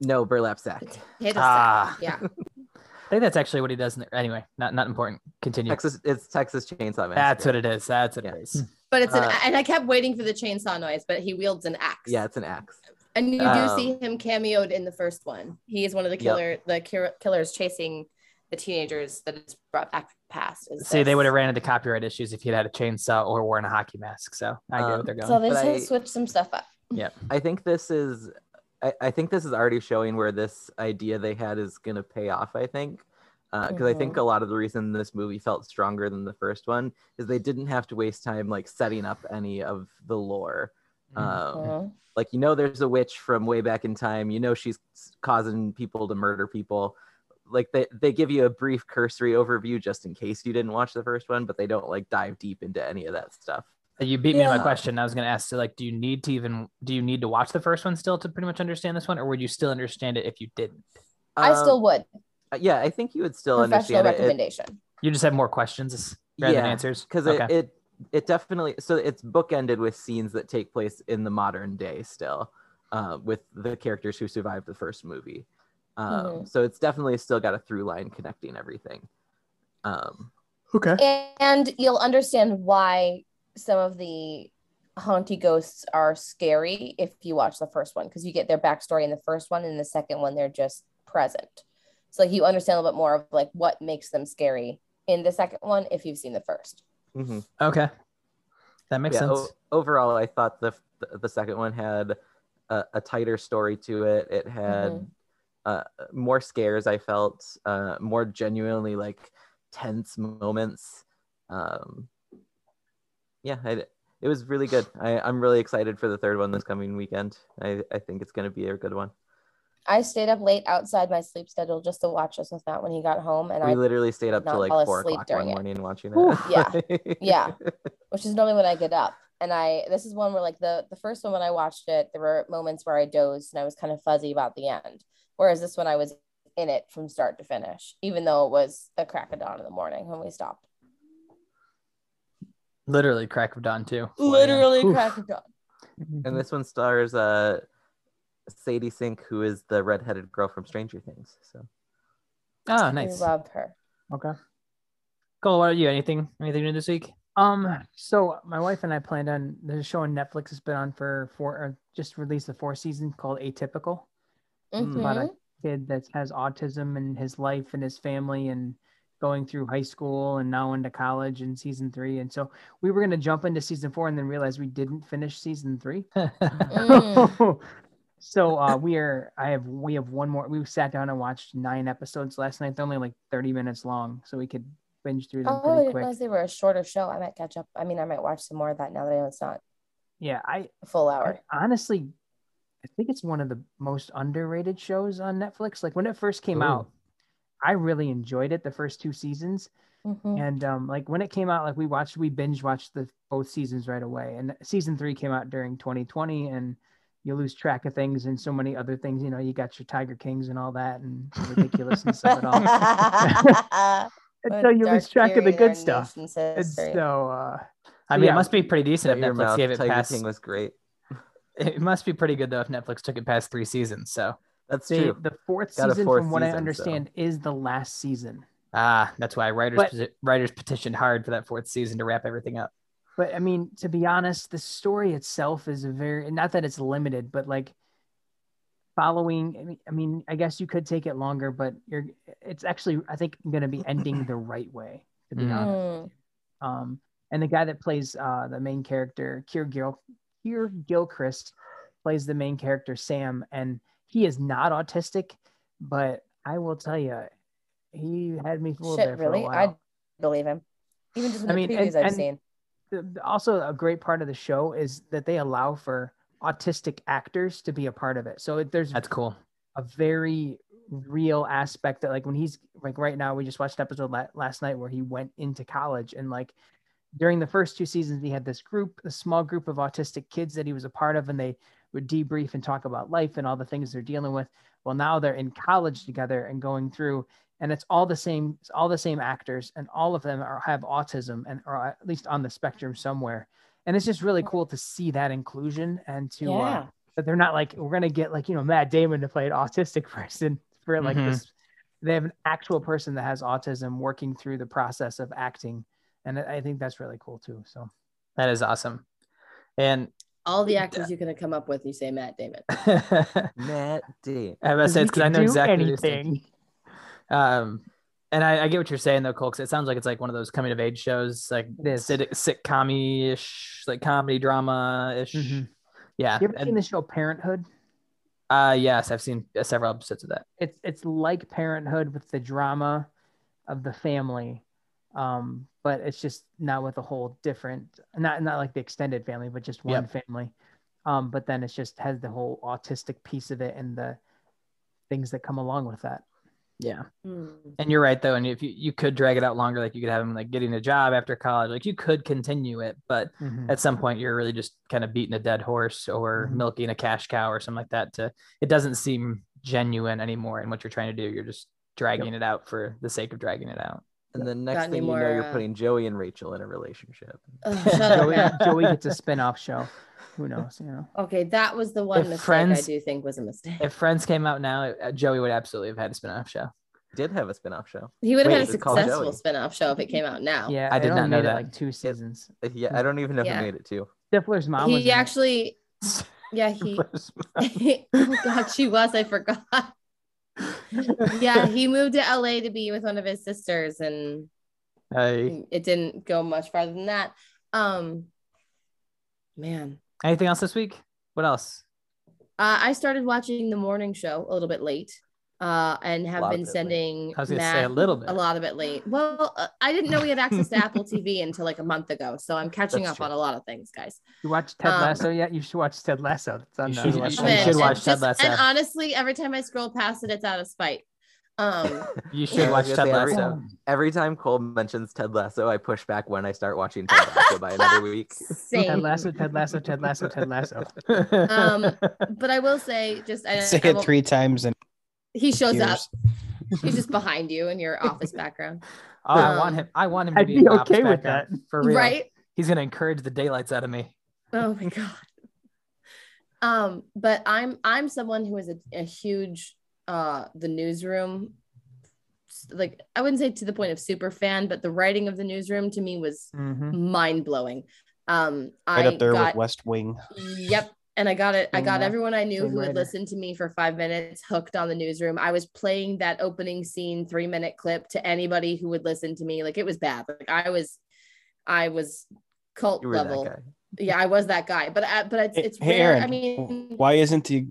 no burlap sack. Potato Ah. sack. Yeah. (laughs) I think that's actually what he does. In the, anyway, not not important. Continue. Texas, it's Texas Chainsaw Massacre. That's what it is. That's what Yeah. it is. But it's an Uh, and I kept waiting for the chainsaw noise, but he wields an axe. Yeah, it's an axe. And you do Um, see him cameoed in the first one. He is one of the Yep. killer the ki- killers chasing the teenagers that is brought back past. is See, they would have ran into copyright issues if he'd had a chainsaw or worn a hockey mask. So I get Um, what they're going. So they But just I- switch some stuff up. Yeah, (laughs) I think this is I, I think this is already showing where this idea they had is gonna pay off, I think. because I think Mhm. a lot of the reason this movie felt stronger than the first one is they didn't have to waste time like setting up any of the lore. Mhm. Um, Mhm. like you know, there's a witch from way back in time. You know, she's causing people to murder people. Like they they give you a brief cursory overview just in case you didn't watch the first one, but they don't like dive deep into any of that stuff. You beat me to my question. I was going to ask, so like, do you need to even do you need to watch the first one still to pretty much understand this one, or would you still understand it if you didn't? I Um, still would. yeah, I think you would still Professional understand it. it. recommendation. You just have more questions rather than answers. because okay. it, it it definitely so it's bookended with scenes that take place in the modern day still uh, with the characters who survived the first movie um, Mhm. so it's definitely still got a through line connecting everything um, okay. And you'll understand why some of the haunty ghosts are scary if you watch the first one because you get their backstory in the first one and the second one they're just present. So like you understand a little bit more of like what makes them scary in the second one if you've seen the first. mhm. Okay. That makes yeah, sense. o- overall i thought the the second one had a, a tighter story to it it had Mhm. Uh, more scares i felt uh, more genuinely like tense moments um, yeah I, it was really good I, i'm really excited for the third one this coming weekend i, I think it's going to be a good one I stayed up late outside my sleep schedule just to watch this with Matt when he got home and we I literally stayed up till like four o'clock one during it. morning watching it Yeah. (laughs) Yeah. which is normally when I get up. And I this is one where like the the first one when I watched it, there were moments where I dozed and I was kind of fuzzy about the end. Whereas this one I was in it from start to finish, even though it was a crack of dawn in the morning when we stopped. Literally crack of dawn too. Literally Oof. crack of dawn. (laughs) and this one stars uh sadie sink who is the redheaded girl from stranger things so Oh, I nice. love her. Okay. Cole, what are you? Anything? Anything new this week? Um, so my wife and I planned on there's a show on Netflix has been on for four or just released the fourth season called Atypical. Mm. About a kid that has autism and his life and his family and going through high school and now into college in season three. And so we were gonna jump into season four and then realize we didn't finish season three. (laughs) Mm. (laughs) so uh, we are I have we have one more we sat down and watched nine episodes last night. They're only like 30 minutes long, so we could binge through them Oh, I pretty didn't quick. realize they were a shorter show. I might catch up. I mean, I might watch some more of that now that I know it's not Yeah, I full I hour. honestly, I think it's one of the most underrated shows on Netflix. Like when it first came Ooh. out, I really enjoyed it the first two seasons. Mhm. And um, like when it came out, like we watched, we binge watched the both seasons right away. And season three came out during 2020, and you lose track of things and so many other things. You know, you got your Tiger Kings and all that, and the (laughs) ridiculousness of it all. (laughs) And so you lose track of the period in our good stuff. And so, uh, I mean, yeah. it must be pretty decent if your Netflix mouth. gave it Tiger past. King was great It must be pretty good though if Netflix took it past three seasons. So that's the, true the fourth Got season, fourth from what I season, so- understand, is the last season. ah, that's why writers But- writers petitioned hard for that fourth season to wrap everything up. But I mean, to be honest, the story itself is a very not that it's limited, but like following. I mean, I I guess you could take it longer, but you're. It's actually, I think, going to be ending the right way. To be Mm. honest, um, and the guy that plays uh the main character, Keir Gil, Keir Gilchrist, plays the main character Sam, and he is not autistic, but I will tell you, he had me fooled there Shit, for really? a while. I believe him. Even just in I the mean, previews and- I've and- seen. the- the- also a great part of the show is that they allow for autistic actors to be a part of it. So it- there's That's cool. a very real aspect that like when he's like right now we just watched an episode la- last night where he went into college and like during the first two seasons he had this group a small group of autistic kids that he was a part of and they would debrief and talk about life and all the things they're dealing with well now they're in college together and going through and it's all the same it's all the same actors and all of them are have autism and or at least on the spectrum somewhere and it's just really cool to see that inclusion and to uh, that they're not like we're gonna get like you know Matt Damon to play an autistic (laughs) person for like Mhm. this. They have an actual person that has autism working through the process of acting, and I I think that's really cool too. So That is awesome. And All the actors you could have come up with, you say Matt Damon. (laughs) Matt d must say it's because I know exactly what you're anything. Um, and I, I get what you're saying though, Cole. 'cause it sounds like it's like one of those coming of age shows, like It is. sit- sitcom ish, like comedy drama ish. Mhm. Yeah. You ever and- seen the show Parenthood? uh, yes, I've seen uh, several episodes of that. It's it's like Parenthood with the drama, of the family. Um, but it's just not with a whole different, not not like the extended family, but just one family. Um, but then it's just has the whole autistic piece of it and the things that come along with that. Yeah. Hmm. And you're right though, and if you, you could drag it out longer, like you could have him like getting a job after college, like you could continue it, but Mhm. at some point you're really just kind of beating a dead horse or Mhm. milking a cash cow or something like that. To it doesn't seem genuine anymore in what you're trying to do. You're just dragging it out for the sake of dragging it out. And then Got next any thing you know, you're uh, putting Joey and Rachel in a relationship. Ugh, (laughs) shut up, Joey, Matt. Joey gets a (laughs) spin-off show. Who knows? You know. Okay, that was the one If mistake I do think was a mistake. If Friends came out now, uh, Joey would absolutely have had a spin-off show. Did have a spin-off show. He would have Wait, had a successful spin-off show if it came out now. Yeah, I did not know made it that. like two seasons. Yeah, I don't even know Yeah. who made it too. Stifler's mom was He in actually, (laughs) yeah, he. oh God, she was. I forgot. Yeah, he moved to LA to be with one of his sisters, and Hey, it didn't go much farther than that. Um, man, anything else this week? What else? uh, I started watching the morning show a little bit late, uh, and have been sending I was gonna Matt say a little bit. a lot of it late. Well, uh, I didn't know we had access to Apple TV until like a month ago, so I'm catching That's up true. on a lot of things, guys. You watch Ted Um, Lasso yet? You should watch Ted Lasso. It's on You should You watch should- Ted you Lasso. should watch and Ted Lasso. And honestly, every time I scroll past it, it's out of spite. Um, (laughs) You should Yeah, watch Ted gonna every- Lasso. Every time Cole mentions Ted Lasso, I push back when I start watching Ted Lasso by another week. (laughs) Ted. Lasso, Ted Lasso, Ted Lasso, Ted Lasso. Um, (laughs) But I will say, just I, Say I it three times and he shows up. He's just (laughs) behind you in your office background, Oh, I Um, want him. I want him to I'd be, be in the office okay with that for real. right? He's gonna encourage the daylights out of me. Oh my god. Um, but I'm I'm someone who is a, a huge uh the newsroom like I wouldn't say to the point of super fan, but the writing of the newsroom to me was Mhm. mind blowing. Um, right I up there got with West Wing. Yep. And I got it. I got uh, everyone I knew who would writer. listen to me for five minutes hooked on the newsroom. I was playing that opening scene three minute clip to anybody who would listen to me. Like it was bad. Like I was, I was cult level. Yeah, I was that guy. But I, but it's, Hey, it's hey, rare. Aaron, I mean, why isn't the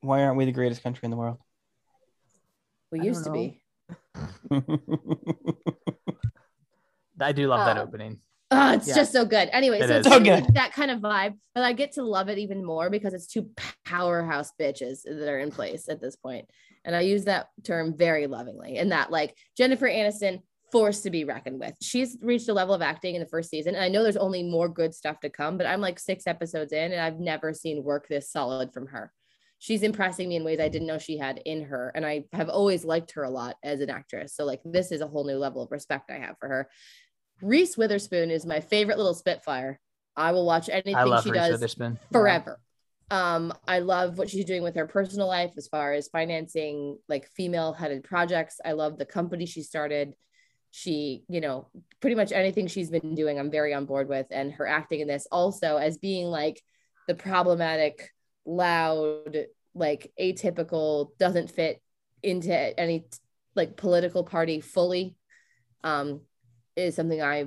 why aren't we the greatest country in the world? we used to be. (laughs) I do love that Um, opening. Oh, it's Yeah. just so good. Anyway, It so it's So good. that kind of vibe, but I get to love it even more because it's two powerhouse bitches that are in place at this point. And I use that term very lovingly. And that, like, Jennifer Aniston, forced to be reckoned with. She's reached a level of acting in the first season. And I know there's only more good stuff to come, but I'm like six episodes in and I've never seen work this solid from her. She's impressing me in ways I didn't know she had in her. And I have always liked her a lot as an actress. So, like, this is a whole new level of respect I have for her. Reese Witherspoon is my favorite little Spitfire. I will watch anything I love she Reese does Witherspoon. forever. Um, I love what she's doing with her personal life as far as financing like female headed projects. I love the company she started. She, you know, pretty much anything she's been doing, I'm very on board with. And her acting in this also as being like the problematic, loud, like atypical, doesn't fit into any like political party fully. Um, is something I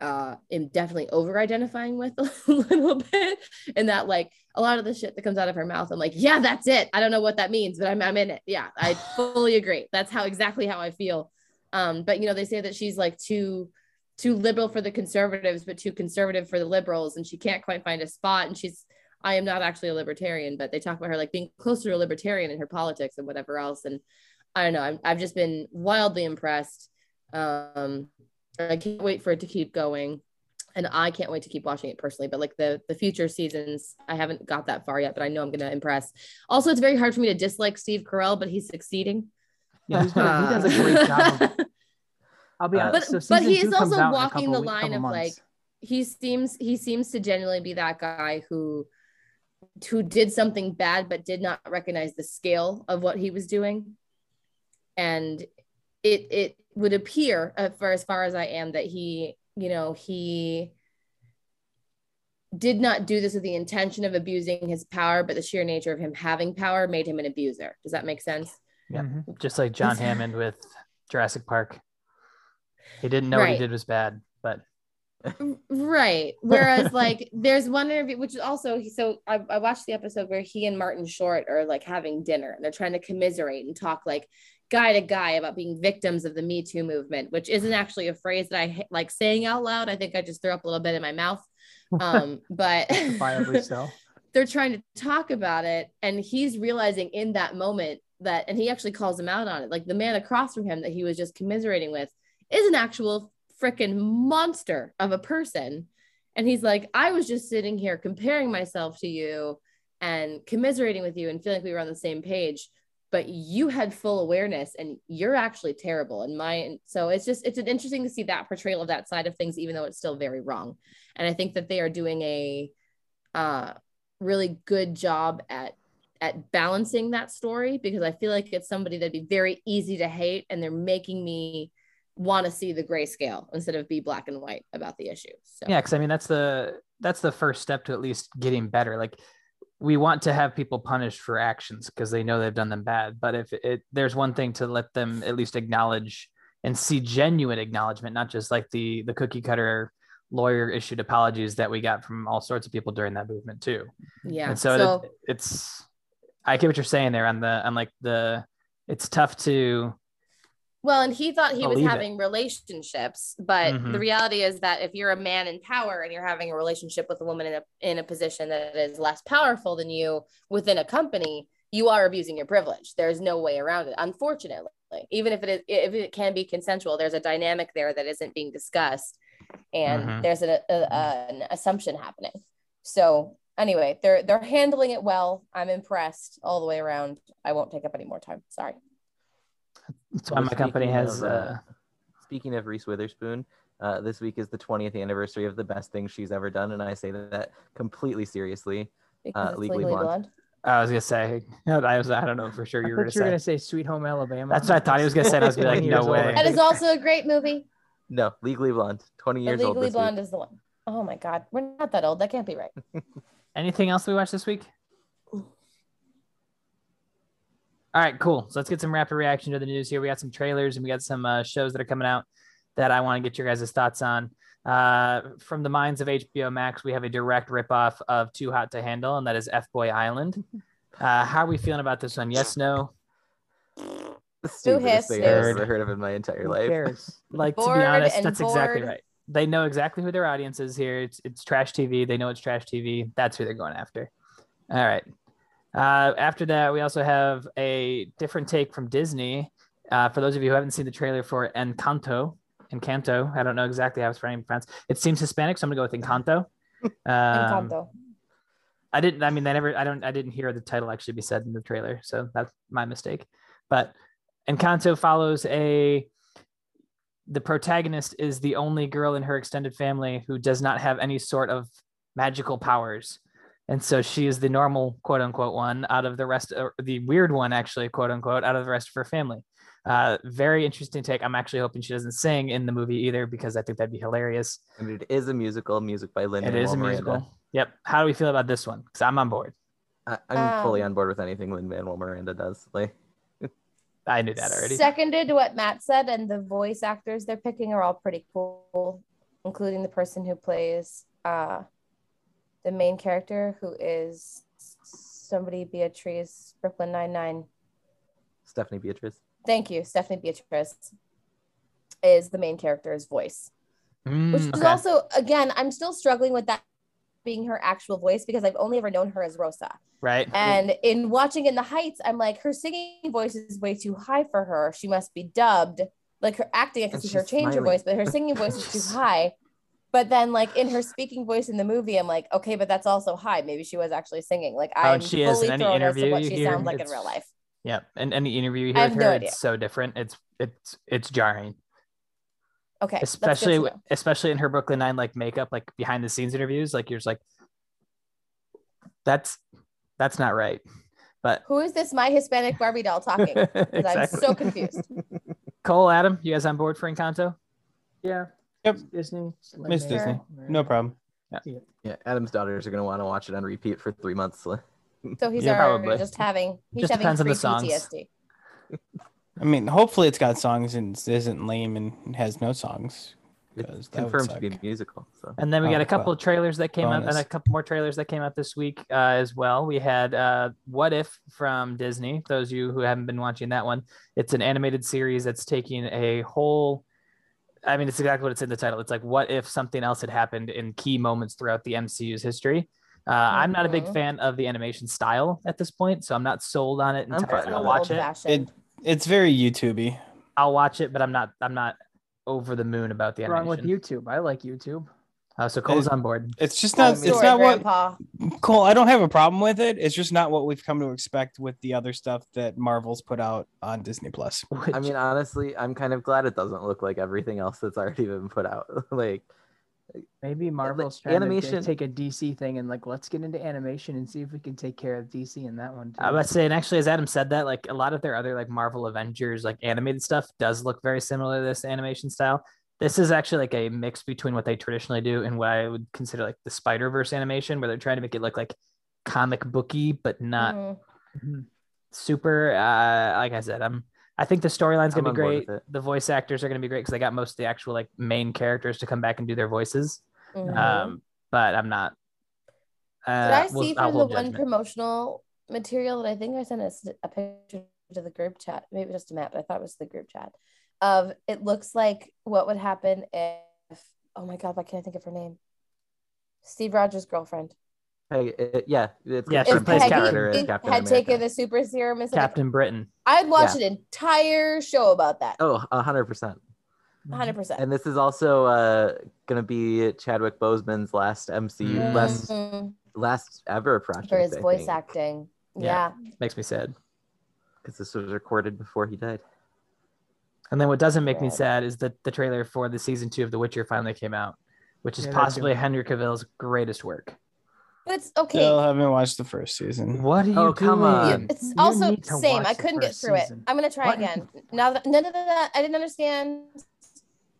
uh am definitely over identifying with (laughs) a little bit and that like a lot of the shit that comes out of her mouth i'm like yeah that's it. I don't know what that means but i'm, I'm in it. Yeah i (sighs) fully agree. That's how exactly how i feel. Um but you know they say that she's like too too liberal for the conservatives but too conservative for the liberals and she can't quite find a spot and she's i am not actually a libertarian but they talk about her like being closer to a libertarian in her politics and whatever else and i don't know I'm, i've just been wildly impressed um I can't wait for it to keep going. And I can't wait to keep watching it personally. But like the the future seasons, I haven't got that far yet, but I know I'm gonna impress. Also, it's very hard for me to dislike Steve Carell, but he's succeeding. Yeah, he's doing- he does a great (laughs) job. I'll be Uh, honest. But- so but he is also out in a walking the week- line of, months. like, he seems he seems to genuinely be that guy who who did something bad but did not recognize the scale of what he was doing. And it it would appear uh, for as far as I am that he, you know, he did not do this with the intention of abusing his power, but the sheer nature of him having power made him an abuser. Does that make sense? Yeah. Mhm. Just like John Hammond with Jurassic Park. He didn't know what he did was bad, but Right. Whereas (laughs) like there's one interview which is also so I, I watched the episode where he and Martin Short are like having dinner and they're trying to commiserate and talk like guy to guy about being victims of the Me Too movement, which isn't actually a phrase that I like saying out loud. I think I just threw up a little bit in my mouth. (laughs) Um, but (laughs) they're trying to talk about it, and he's realizing in that moment that, and he actually calls him out on it. Like the man across from him that he was just commiserating with is an actual freaking monster of a person. And he's like, I was just sitting here comparing myself to you and commiserating with you and feeling like we were on the same page but you had full awareness and you're actually terrible and my so it's just it's an interesting to see that portrayal of that side of things even though it's still very wrong and i think that they are doing a uh really good job at at balancing that story because i feel like it's somebody that'd be very easy to hate and they're making me want to see the grayscale instead of be black and white about the issue so Yeah, because I mean that's the that's the first step to at least getting better. Like we want to have people punished for actions because they know they've done them bad. But if it there's one thing to let them at least acknowledge and see genuine acknowledgement, not just like the the cookie cutter lawyer issued apologies that we got from all sorts of people during that movement too. yeah And so, so it, it's I get what you're saying there on the on like the it's tough to Well, and he thought he was Believe it. having relationships, but Mhm. the reality is that if you're a man in power and you're having a relationship with a woman in a in a position that is less powerful than you within a company, you are abusing your privilege. There's no way around it. Unfortunately, even if it is if it can be consensual, there's a dynamic there that isn't being discussed, and Mhm. there's a, a, a- an assumption happening. So anyway, they're they're handling it well. I'm impressed all the way around. I won't take up any more time. Sorry. That's why my company has of, uh, Speaking of Reese Witherspoon, uh, this week is the 20th anniversary of the best thing she's ever done, and I say that completely seriously. Uh, it's Legally legally Blonde. blonde. I was gonna say (laughs) I was I don't know for sure I you thought were you were gonna gonna say say Sweet Home Alabama. That's what I thought he was gonna say, I was gonna be like, (laughs) no way. That is (laughs) also a great movie. No, Legally Blonde, 20 The years old Legally this Blonde week. is the one. Oh my God, we're not that old. That can't be right. Anything else we watched this week? All right, cool. So let's get some rapid reaction to the news here. We got some trailers and we got some uh, shows that are coming out that I want to get your guys' thoughts on. Uh, from the minds of HBO Max, we have a direct ripoff of Too Hot to Handle, and that is F Boy Island. (laughs) Uh, how are we feeling about this one? Yes, no? The stupidest thing I've ever heard of in my entire Who life. cares? (laughs) Like to be honest, and that's exactly right. They know exactly who their audience is here. It's it's trash TV. They know it's trash TV. That's who they're going after. All right. Uh, after that, we also have a different take from Disney. Uh, for those of you who haven't seen the trailer for Encanto, Encanto, I don't know exactly how it's pronounced. It seems Hispanic, so I'm gonna go with Encanto. (laughs) Um, Encanto. I didn't. I mean, I never. I don't. I didn't hear the title actually be said in the trailer, so that's my mistake. But Encanto follows a. The protagonist is the only girl in her extended family who does not have any sort of magical powers, and so she is the normal quote unquote one out of the rest, or the weird one actually quote unquote out of the rest of her family. Uh, very interesting take. I'm actually hoping she doesn't sing in the movie either because I think that'd be hilarious. And it is a musical, music by Lin It is a musical. Yep. How do we feel about this one? Because I'm on board. I, I'm fully Um, on board with anything Lin Manuel Miranda does. Like, (laughs) I knew that already. Seconded to what Matt said, and the voice actors they're picking are all pretty cool, including the person who plays uh, the main character, who is somebody Beatrice Brooklyn Nine Nine. Stephanie Beatrice. Thank you, Stephanie Beatrice is the main character's voice. Mm, which is okay. also again i'm still struggling with that being her actual voice because i've only ever known her as rosa right. and in watching in the heights i'm like her singing voice is way too high for her she must be dubbed like her acting i can And see her she's change her voice but her singing voice is too (laughs) high but then like in her speaking voice in the movie i'm like okay but that's also high maybe she was actually singing like Oh, i'm and she is. fully In any to interview what you she hear, sounds like in real life Yep. And any interview you hear with her, idea. it's so different. It's it's it's jarring. okay especially to w- know. especially in her Brooklyn Nine like makeup, like behind the scenes interviews. Like you're just like, that's that's not right. But who is this my hispanic barbie doll talking (laughs) 'Cause i'm so confused (laughs) Cole, Adam, you guys on board for Encanto? Yeah. Yep. Disney. Miss Sure. Disney. No problem. Yeah, yeah. Adam's daughters are gonna want to watch it on repeat for three months. (laughs) so he's Yeah, already probably. just having he's Just having depends on the free songs. PTSD. I mean, hopefully it's got songs and isn't lame and has no songs. because It's that would confirmed to be a musical. So And then we got Oh, a couple well, of trailers that came out, and a couple more trailers that came out this week uh, as well. We had uh, What If from Disney. Those of you who haven't been watching that one, it's an animated series that's taking a whole. I mean, it's exactly what it's in the title. It's like, what if something else had happened in key moments throughout the MCU's history? Uh, I'm not a big Mhm. fan of the animation style at this point, so I'm not sold on it I'm until I with watch it. old-fashioned. It's very YouTubey. I'll watch it, but I'm not. I'm not over the moon about the What's wrong with. YouTube? I like YouTube. Uh, so Cole's It- on board. It's just not. the It's story, not what Grandpa. Cole. I don't have a problem with it. It's just not what we've come to expect with the other stuff that Marvel's put out on Disney Plus. (laughs) I mean, honestly, I'm kind of glad it doesn't look like everything else that's already been put out. (laughs) like, Maybe Marvel's like, trying animation- to take a DC thing and like let's get into animation and see if we can take care of DC in that one too. I was saying actually, as Adam said that, like a lot of their other like Marvel Avengers like animated stuff does look very similar to this animation style. This is actually like a mix between what they traditionally do and what I would consider like the Spider Verse animation, where they're trying to make it look like comic booky, but not. Mhm. super. Uh, like I said, I'm. I think the storyline's gonna on be great. The voice actors are gonna be great because they got most of the actual like main characters to come back and do their voices. Mhm. Um, but I'm not. Uh, Did I we'll- see I'll from the hold one promotional material that I think I sent a picture to the group chat, maybe just a map, but I thought it was the group chat of it looks like what would happen if oh my god, why can't I think of her name? Steve Rogers' girlfriend. hey, it, yeah, it's Yeah, she If plays Peggy Captain Carter as Captain had America. taken the super serum and said, Captain Britain. I'd watch Yeah. an entire show about that. Oh, hundred percent. 100%. And this is also uh gonna be Chadwick Boseman's last MCU, Mm. last Mhm. last ever project for his I voice think, acting. Yeah. Yeah. Makes me sad. because this was recorded before he died. And then what doesn't make me sad is that the trailer for the season two of The Witcher finally came out, which is Yeah, possibly doing- Henry Cavill's greatest work. But it's okay. Still haven't watched the first season. What are you Oh, come doing? on. It's You also need same. I couldn't get through season. it. I'm gonna try What? again. Now that none of that, I didn't understand.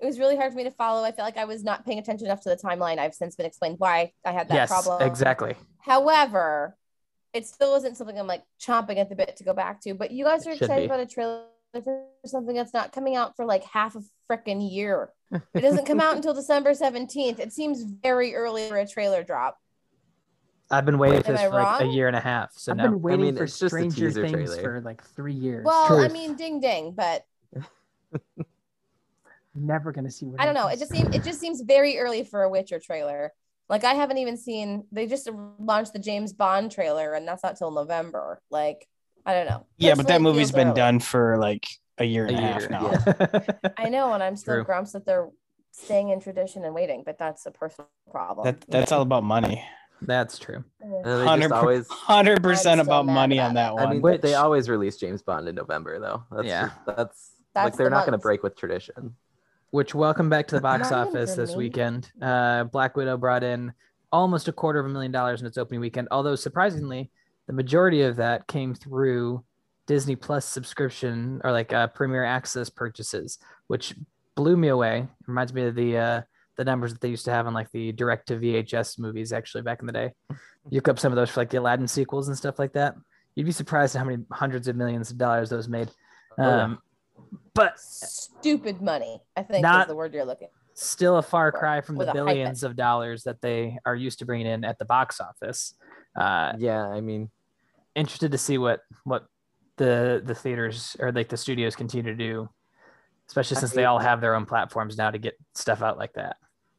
It was really hard for me to follow. I felt like I was not paying attention enough to the timeline. I've since been explained why I had that yes, problem. exactly. However, it still isn't something I'm like chomping at the bit to go back to. But you guys are It should excited be. about a trailer for something that's not coming out for like half a freaking year. It doesn't come out (laughs) until December 17th. It seems very early for a trailer drop. I've been waiting for this I for like a year and a half. So I've no. been waiting mean, for it's just a Stranger teaser Things trailer. for like three years. Well, I Truth. mean, ding ding, but (laughs) never gonna see what I don't know. It just seems it just seems very early for a Witcher trailer. Like I haven't even seen. They just launched the James Bond trailer, and that's not till November. Like I don't know. Yeah, but that movie's been early. done for like a year a and a, half year. now. Yeah. (laughs) I know, and I'm still True. grumps that they're staying in tradition and waiting, but that's a personal problem. That that's all about money. That's true. all. Uh, they Hundred just always. (laughs) hundred percent about money about on that it. one. I mean, Which- they always release James Bond in November, though. That's Yeah. just- that's, That's like they're the not going to break with tradition. Which welcome back to the box office this me. weekend. Uh, Black Widow brought in almost a quarter of a million dollars in its opening weekend. Although surprisingly, the majority of that came through Disney Plus subscription or like uh, Premier Access purchases, which blew me away. It Reminds me of the uh, the numbers that they used to have on like the direct to VHS movies actually back in the day. (laughs) You look up some of those for like the Aladdin sequels and stuff like that. You'd be surprised at how many hundreds of millions of dollars those made. Oh. Um, but Stupid money, I think Not- is the word you're looking. still a far cry from the billions of dollars that they are used to bringing in at the box office. Uh, Yeah, I mean, interested to see what what the the theaters or like the studios continue to do, especially since they all have their own platforms now to get stuff out like that.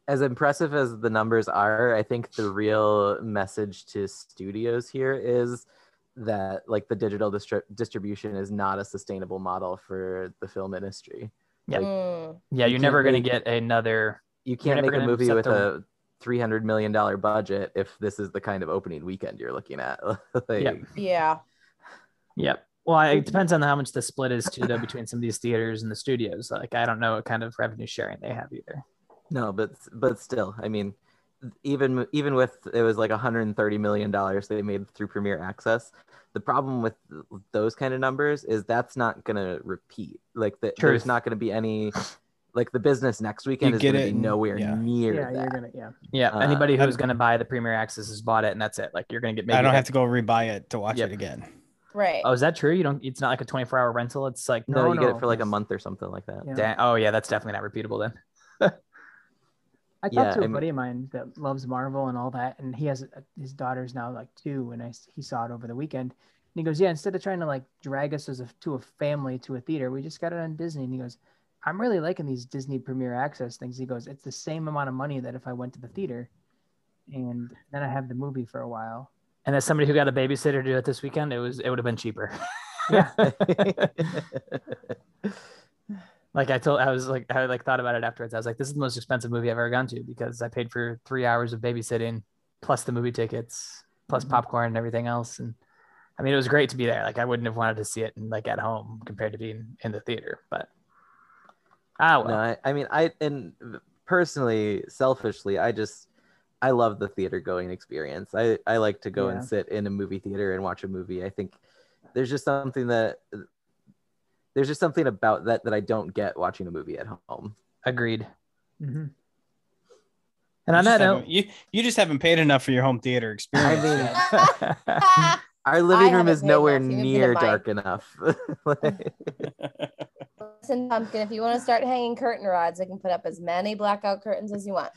as impressive as the numbers are, I think the real message to studios here is that like the digital distri- distribution is not a sustainable model for the film industry. Yep. Mm. Yeah, You you're can't never going to get another. You can't make a movie with the- a three hundred million dollar budget if this is the kind of opening weekend you're looking at. (laughs) like, Yep. Yeah. Yep. Well, it depends on how much the split is too, though, between some of these theaters and the studios. Like, I don't know what kind of revenue sharing they have either. No, but but still, I mean, even even with it was like 130 million dollars they made through Premier Access. The problem with those kind of numbers is that's not gonna repeat. Like the, there's not gonna be any. Like the business next weekend You is gonna be nowhere yeah. near yeah, that. you're gonna yeah. Yeah, Uh, anybody who's going to buy the Premier Access has bought it, and that's it. Like, you're going to get. Maybe I don't like- have to go rebuy it to watch Yep. it again. Right. Oh, is that true? You don't. It's not like a 24 hour rental. It's like No, No, you get no, it for like a month or something like that. Yeah. Dang, oh yeah, that's definitely not repeatable then. I talked Yeah, to a I mean- buddy of mine that loves Marvel and all that, and he has his daughter's now like two, and I s- he saw it over the weekend. And he goes, "Yeah, instead of trying to like drag us as a to a family to a theater, we just got it on Disney." And he goes, "I'm really liking these Disney Premier Access things." He goes, "It's the same amount of money that if I went to the theater, and then I have the movie for a while." And as somebody who got a babysitter to do it this weekend, it was it would have been cheaper. Yeah. (laughs) like I told, I was like, I like thought about it afterwards. I was like, this is the most expensive movie I've ever gone to because I paid for three hours of babysitting plus the movie tickets plus Mhm. popcorn and everything else. And I mean, it was great to be there. Like I wouldn't have wanted to see it in, like at home compared to being in the theater, but ah, well. no, I, I mean, I and personally, selfishly, I just I love the theater going experience. I I like to go Yeah. and sit in a movie theater and watch a movie. I think there's just something that there's just something about that that I don't get watching a movie at home. agreed. Mm-hmm. And You on that note, you you just haven't paid enough for your home theater I experience. mean, (laughs) our living room is nowhere enough. You've been near dark enough. Like, (laughs) (laughs) Listen, Pumpkin, if you want to start hanging curtain rods, I can put up as many blackout curtains as you want.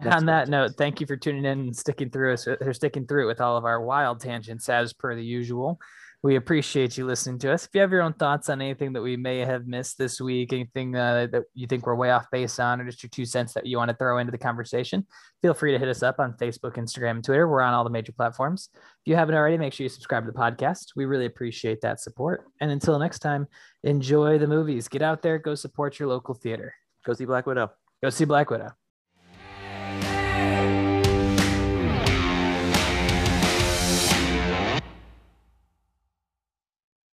That's on that note, thank you for tuning in and sticking through us or sticking through it with all of our wild tangents as per the usual. We appreciate you listening to us. If you have your own thoughts on anything that we may have missed this week, anything uh, that you think we're way off base on, or just your two cents that you want to throw into the conversation, feel free to hit us up on Facebook, Instagram, and Twitter. We're on all the major platforms. If you haven't already, make sure you subscribe to the podcast. We really appreciate that support. And until next time, enjoy the movies. Get out there, go support your local theater. go see Black Widow. Go see Black Widow.